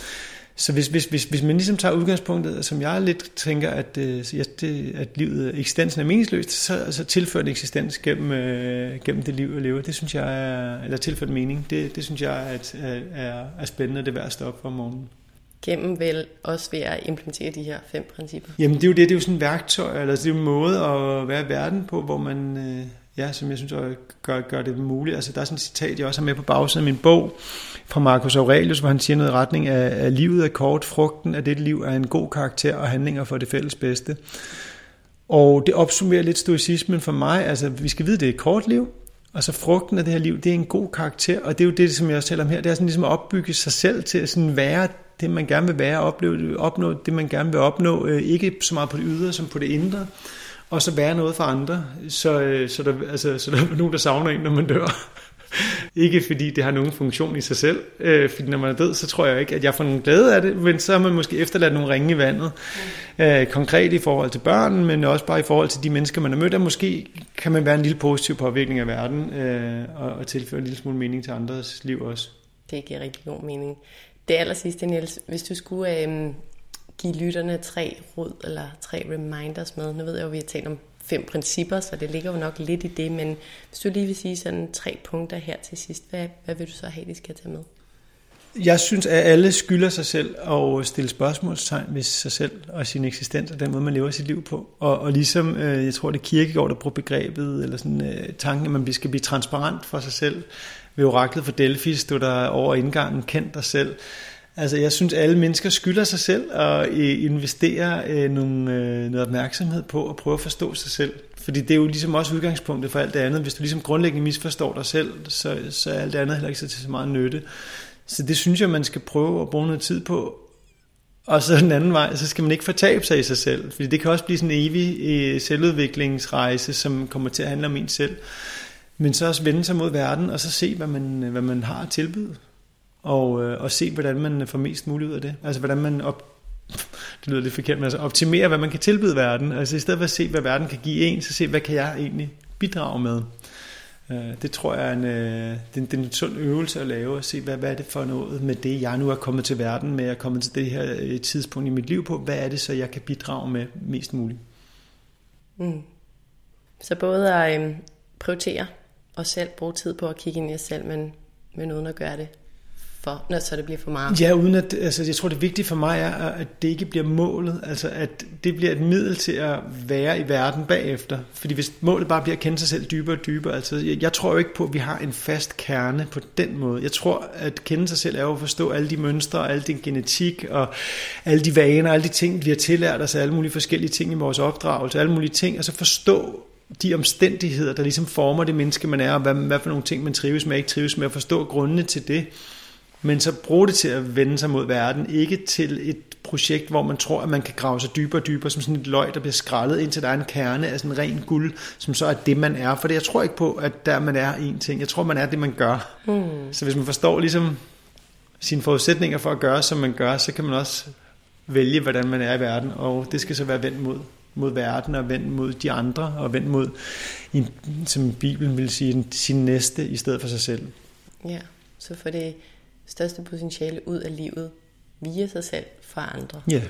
Så hvis, hvis, hvis, hvis man ligesom tager udgangspunktet, som jeg lidt tænker, at, øh, det, at livet, eksistensen er meningsløst, så, så tilfører det eksistens gennem, øh, gennem det liv, jeg lever. Det synes jeg er, eller tilført mening, det, det synes jeg er, er, er spændende, det er værd at stå op for om morgenen gennem vel også ved at implementere de her fem principper? Jamen det er jo det, det er jo sådan et værktøj, eller det er jo en måde at være i verden på, hvor man, øh, ja, som jeg synes gør, gør det muligt. Altså der er sådan et citat, jeg også har med på bagsiden af min bog, fra Marcus Aurelius, hvor han siger noget i retning af, at livet er kort, frugten af det liv er en god karakter og handlinger for det fælles bedste. Og det opsummerer lidt stoicismen for mig. Altså, vi skal vide, at det er et kort liv, og så frugten af det her liv, det er en god karakter, og det er jo det, som jeg også taler om her, det er sådan ligesom at opbygge sig selv til at sådan være det, man gerne vil være, opleve, opnå det, man gerne vil opnå, øh, ikke så meget på det ydre som på det indre, og så være noget for andre, så, øh, så, der, altså, så der er nogen, der savner en, når man dør ikke fordi det har nogen funktion i sig selv, øh, fordi når man er død, så tror jeg ikke, at jeg får nogen glæde af det, men så har man måske efterladt nogle ringe i vandet. Øh, konkret i forhold til børn, men også bare i forhold til de mennesker, man har mødt, og måske kan man være en lille positiv påvirkning af verden, øh, og, og tilføre en lille smule mening til andres liv også. Det giver rigtig god mening. Det aller sidste, Niels, hvis du skulle øh, give lytterne tre råd eller tre reminders med, nu ved jeg jo, vi har talt om fem principper, så det ligger jo nok lidt i det, men hvis du lige vil sige sådan tre punkter her til sidst, hvad, hvad vil du så have, de skal tage med? Jeg synes, at alle skylder sig selv at stille spørgsmålstegn ved sig selv og sin eksistens og den måde, man lever sit liv på. Og, og ligesom, øh, jeg tror, det er Kirkegaard, der bruger begrebet, eller sådan øh, tanken, at man skal blive transparent for sig selv ved oraklet for Delphi stod der over indgangen, kend dig selv. Altså jeg synes, alle mennesker skylder sig selv at øh, investere øh, nogle, øh, noget opmærksomhed på at prøve at forstå sig selv. Fordi det er jo ligesom også udgangspunktet for alt det andet. Hvis du ligesom grundlæggende misforstår dig selv, så, så er alt det andet heller ikke så til så meget nytte. Så det synes jeg, man skal prøve at bruge noget tid på. Og så den anden vej, så skal man ikke fortabe sig i sig selv. Fordi det kan også blive sådan en evig øh, selvudviklingsrejse, som kommer til at handle om en selv. Men så også vende sig mod verden, og så se, hvad man, hvad man har at tilbyde. Og, øh, og se, hvordan man får mest muligt ud af det. Altså, hvordan man op, det lyder lidt forkert, men altså optimere, hvad man kan tilbyde verden. Altså, i stedet for at se, hvad verden kan give en, så se, hvad kan jeg egentlig bidrage med. Øh, det tror jeg er en, øh, det, er en sund øvelse at lave, at se, hvad, hvad er det for noget med det, jeg nu er kommet til verden med, jeg er kommet til det her øh, tidspunkt i mit liv på, hvad er det så, jeg kan bidrage med mest muligt. Mm. Så både at øhm, prioritere og selv bruge tid på at kigge ind i jer selv, men, men uden at gøre det for, når så det bliver for meget. Ja, uden at, altså, jeg tror det vigtige for mig er, at det ikke bliver målet, altså at det bliver et middel til at være i verden bagefter. Fordi hvis målet bare bliver at kende sig selv dybere og dybere, altså jeg, jeg tror jo ikke på, at vi har en fast kerne på den måde. Jeg tror, at kende sig selv er jo at forstå alle de mønstre, og alle den genetik og alle de vaner, alle de ting, vi har tillært os, alle mulige forskellige ting i vores opdragelse, alle mulige ting, og så forstå de omstændigheder, der ligesom former det menneske, man er, og hvad, hvad for nogle ting, man trives med, ikke trives med, at forstå grundene til det men så brug det til at vende sig mod verden, ikke til et projekt, hvor man tror, at man kan grave sig dybere og dybere, som sådan et løg, der bliver skrællet, indtil der er en kerne af sådan ren guld, som så er det, man er. For jeg tror ikke på, at der man er en ting. Jeg tror, man er det, man gør. Mm. Så hvis man forstår ligesom sine forudsætninger for at gøre, som man gør, så kan man også vælge, hvordan man er i verden, og det skal så være vendt mod, mod verden, og vendt mod de andre, og vendt mod, som Bibelen vil sige, sin næste, i stedet for sig selv. Ja, så for det største potentiale ud af livet via sig selv fra andre. Ja. Yeah.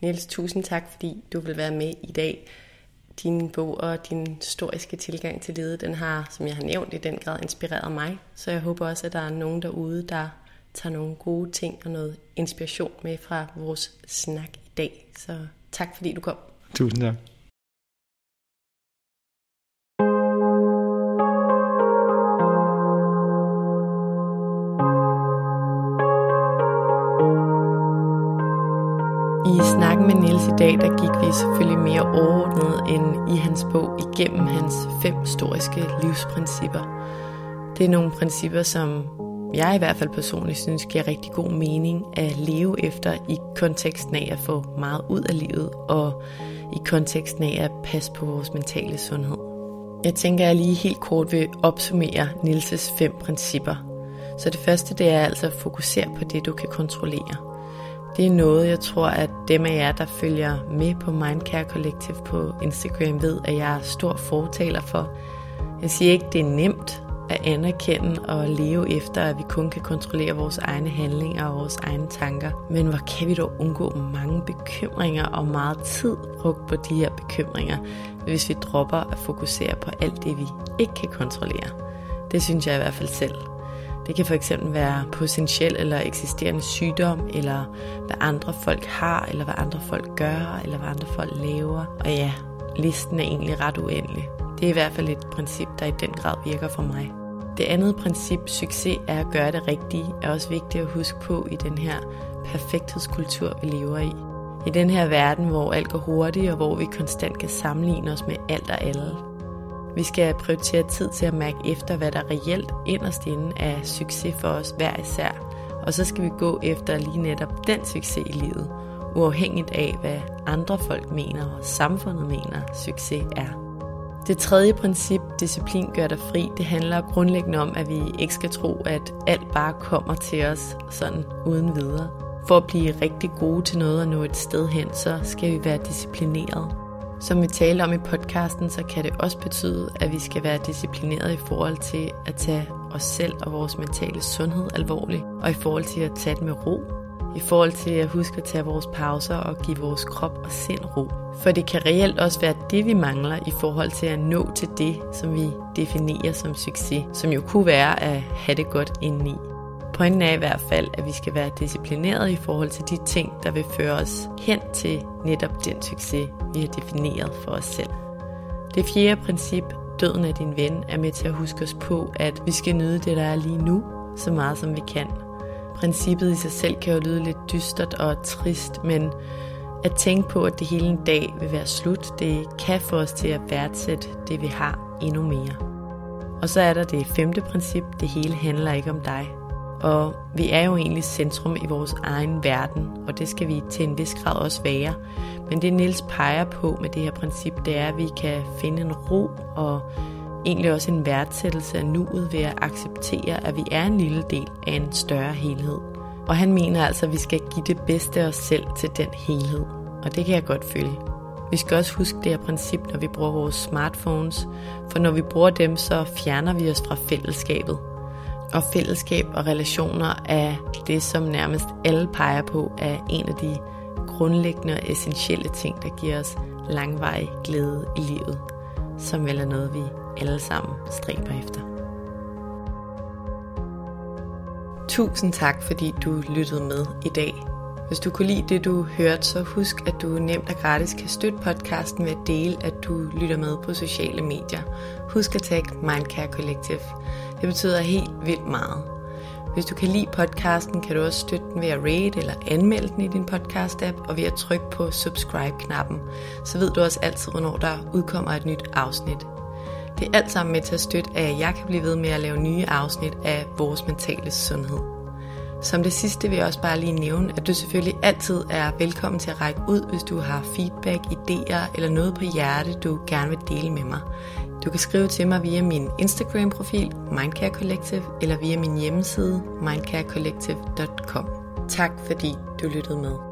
Niels, tusind tak, fordi du vil være med i dag. Din bog og din historiske tilgang til livet, den har, som jeg har nævnt, i den grad inspireret mig. Så jeg håber også, at der er nogen derude, der tager nogle gode ting og noget inspiration med fra vores snak i dag. Så tak, fordi du kom. Tusind tak. I dag, der gik vi selvfølgelig mere overordnet end i hans bog igennem hans fem historiske livsprincipper. Det er nogle principper, som jeg i hvert fald personligt synes giver rigtig god mening at leve efter i konteksten af at få meget ud af livet og i konteksten af at passe på vores mentale sundhed. Jeg tænker, at jeg lige helt kort vil opsummere Nilses fem principper. Så det første det er altså at fokusere på det, du kan kontrollere. Det er noget, jeg tror, at dem af jer, der følger med på Mindcare Collective på Instagram, ved, at jeg er stor fortaler for. Jeg siger ikke, det er nemt at anerkende og leve efter, at vi kun kan kontrollere vores egne handlinger og vores egne tanker. Men hvor kan vi dog undgå mange bekymringer og meget tid brugt på de her bekymringer, hvis vi dropper at fokusere på alt det, vi ikke kan kontrollere. Det synes jeg i hvert fald selv. Det kan fx være potentiel eller eksisterende sygdom, eller hvad andre folk har, eller hvad andre folk gør, eller hvad andre folk laver. Og ja, listen er egentlig ret uendelig. Det er i hvert fald et princip, der i den grad virker for mig. Det andet princip, succes, er at gøre det rigtige, er også vigtigt at huske på i den her perfekthedskultur, vi lever i. I den her verden, hvor alt går hurtigt, og hvor vi konstant kan sammenligne os med alt og alle, vi skal prioritere tid til at mærke efter, hvad der reelt inderst inde er succes for os hver især. Og så skal vi gå efter lige netop den succes i livet, uafhængigt af, hvad andre folk mener og samfundet mener, succes er. Det tredje princip, disciplin gør dig fri, det handler grundlæggende om, at vi ikke skal tro, at alt bare kommer til os sådan uden videre. For at blive rigtig gode til noget og nå et sted hen, så skal vi være disciplineret. Som vi talte om i podcasten, så kan det også betyde, at vi skal være disciplineret i forhold til at tage os selv og vores mentale sundhed alvorligt, og i forhold til at tage det med ro, i forhold til at huske at tage vores pauser og give vores krop og sind ro. For det kan reelt også være det, vi mangler i forhold til at nå til det, som vi definerer som succes, som jo kunne være at have det godt indeni. Pointen er i hvert fald, at vi skal være disciplinerede i forhold til de ting, der vil føre os hen til netop den succes, vi har defineret for os selv. Det fjerde princip, døden af din ven er med til at huske os på, at vi skal nyde det, der er lige nu, så meget som vi kan. Princippet i sig selv kan jo lyde lidt dystert og trist, men at tænke på, at det hele en dag vil være slut, det kan få os til at værdsætte det, vi har endnu mere. Og så er der det femte princip, det hele handler ikke om dig. Og vi er jo egentlig centrum i vores egen verden, og det skal vi til en vis grad også være. Men det Niels peger på med det her princip, det er, at vi kan finde en ro og egentlig også en værdsættelse af nuet ved at acceptere, at vi er en lille del af en større helhed. Og han mener altså, at vi skal give det bedste af os selv til den helhed. Og det kan jeg godt følge. Vi skal også huske det her princip, når vi bruger vores smartphones, for når vi bruger dem, så fjerner vi os fra fællesskabet. Og fællesskab og relationer er det, som nærmest alle peger på, er en af de grundlæggende og essentielle ting, der giver os langvarig glæde i livet, som vel er noget, vi alle sammen stræber efter. Tusind tak, fordi du lyttede med i dag. Hvis du kunne lide det, du hørte, så husk, at du nemt og gratis kan støtte podcasten ved at dele, at du lytter med på sociale medier. Husk at tagge Mindcare Collective. Det betyder helt vildt meget. Hvis du kan lide podcasten, kan du også støtte den ved at rate eller anmelde den i din podcast-app, og ved at trykke på subscribe-knappen. Så ved du også altid, hvornår der udkommer et nyt afsnit. Det er alt sammen med til at støtte, at jeg kan blive ved med at lave nye afsnit af vores mentale sundhed. Som det sidste vil jeg også bare lige nævne, at du selvfølgelig altid er velkommen til at række ud, hvis du har feedback, idéer eller noget på hjerte, du gerne vil dele med mig. Du kan skrive til mig via min Instagram-profil, Mindcare Collective, eller via min hjemmeside, mindcarecollective.com. Tak fordi du lyttede med.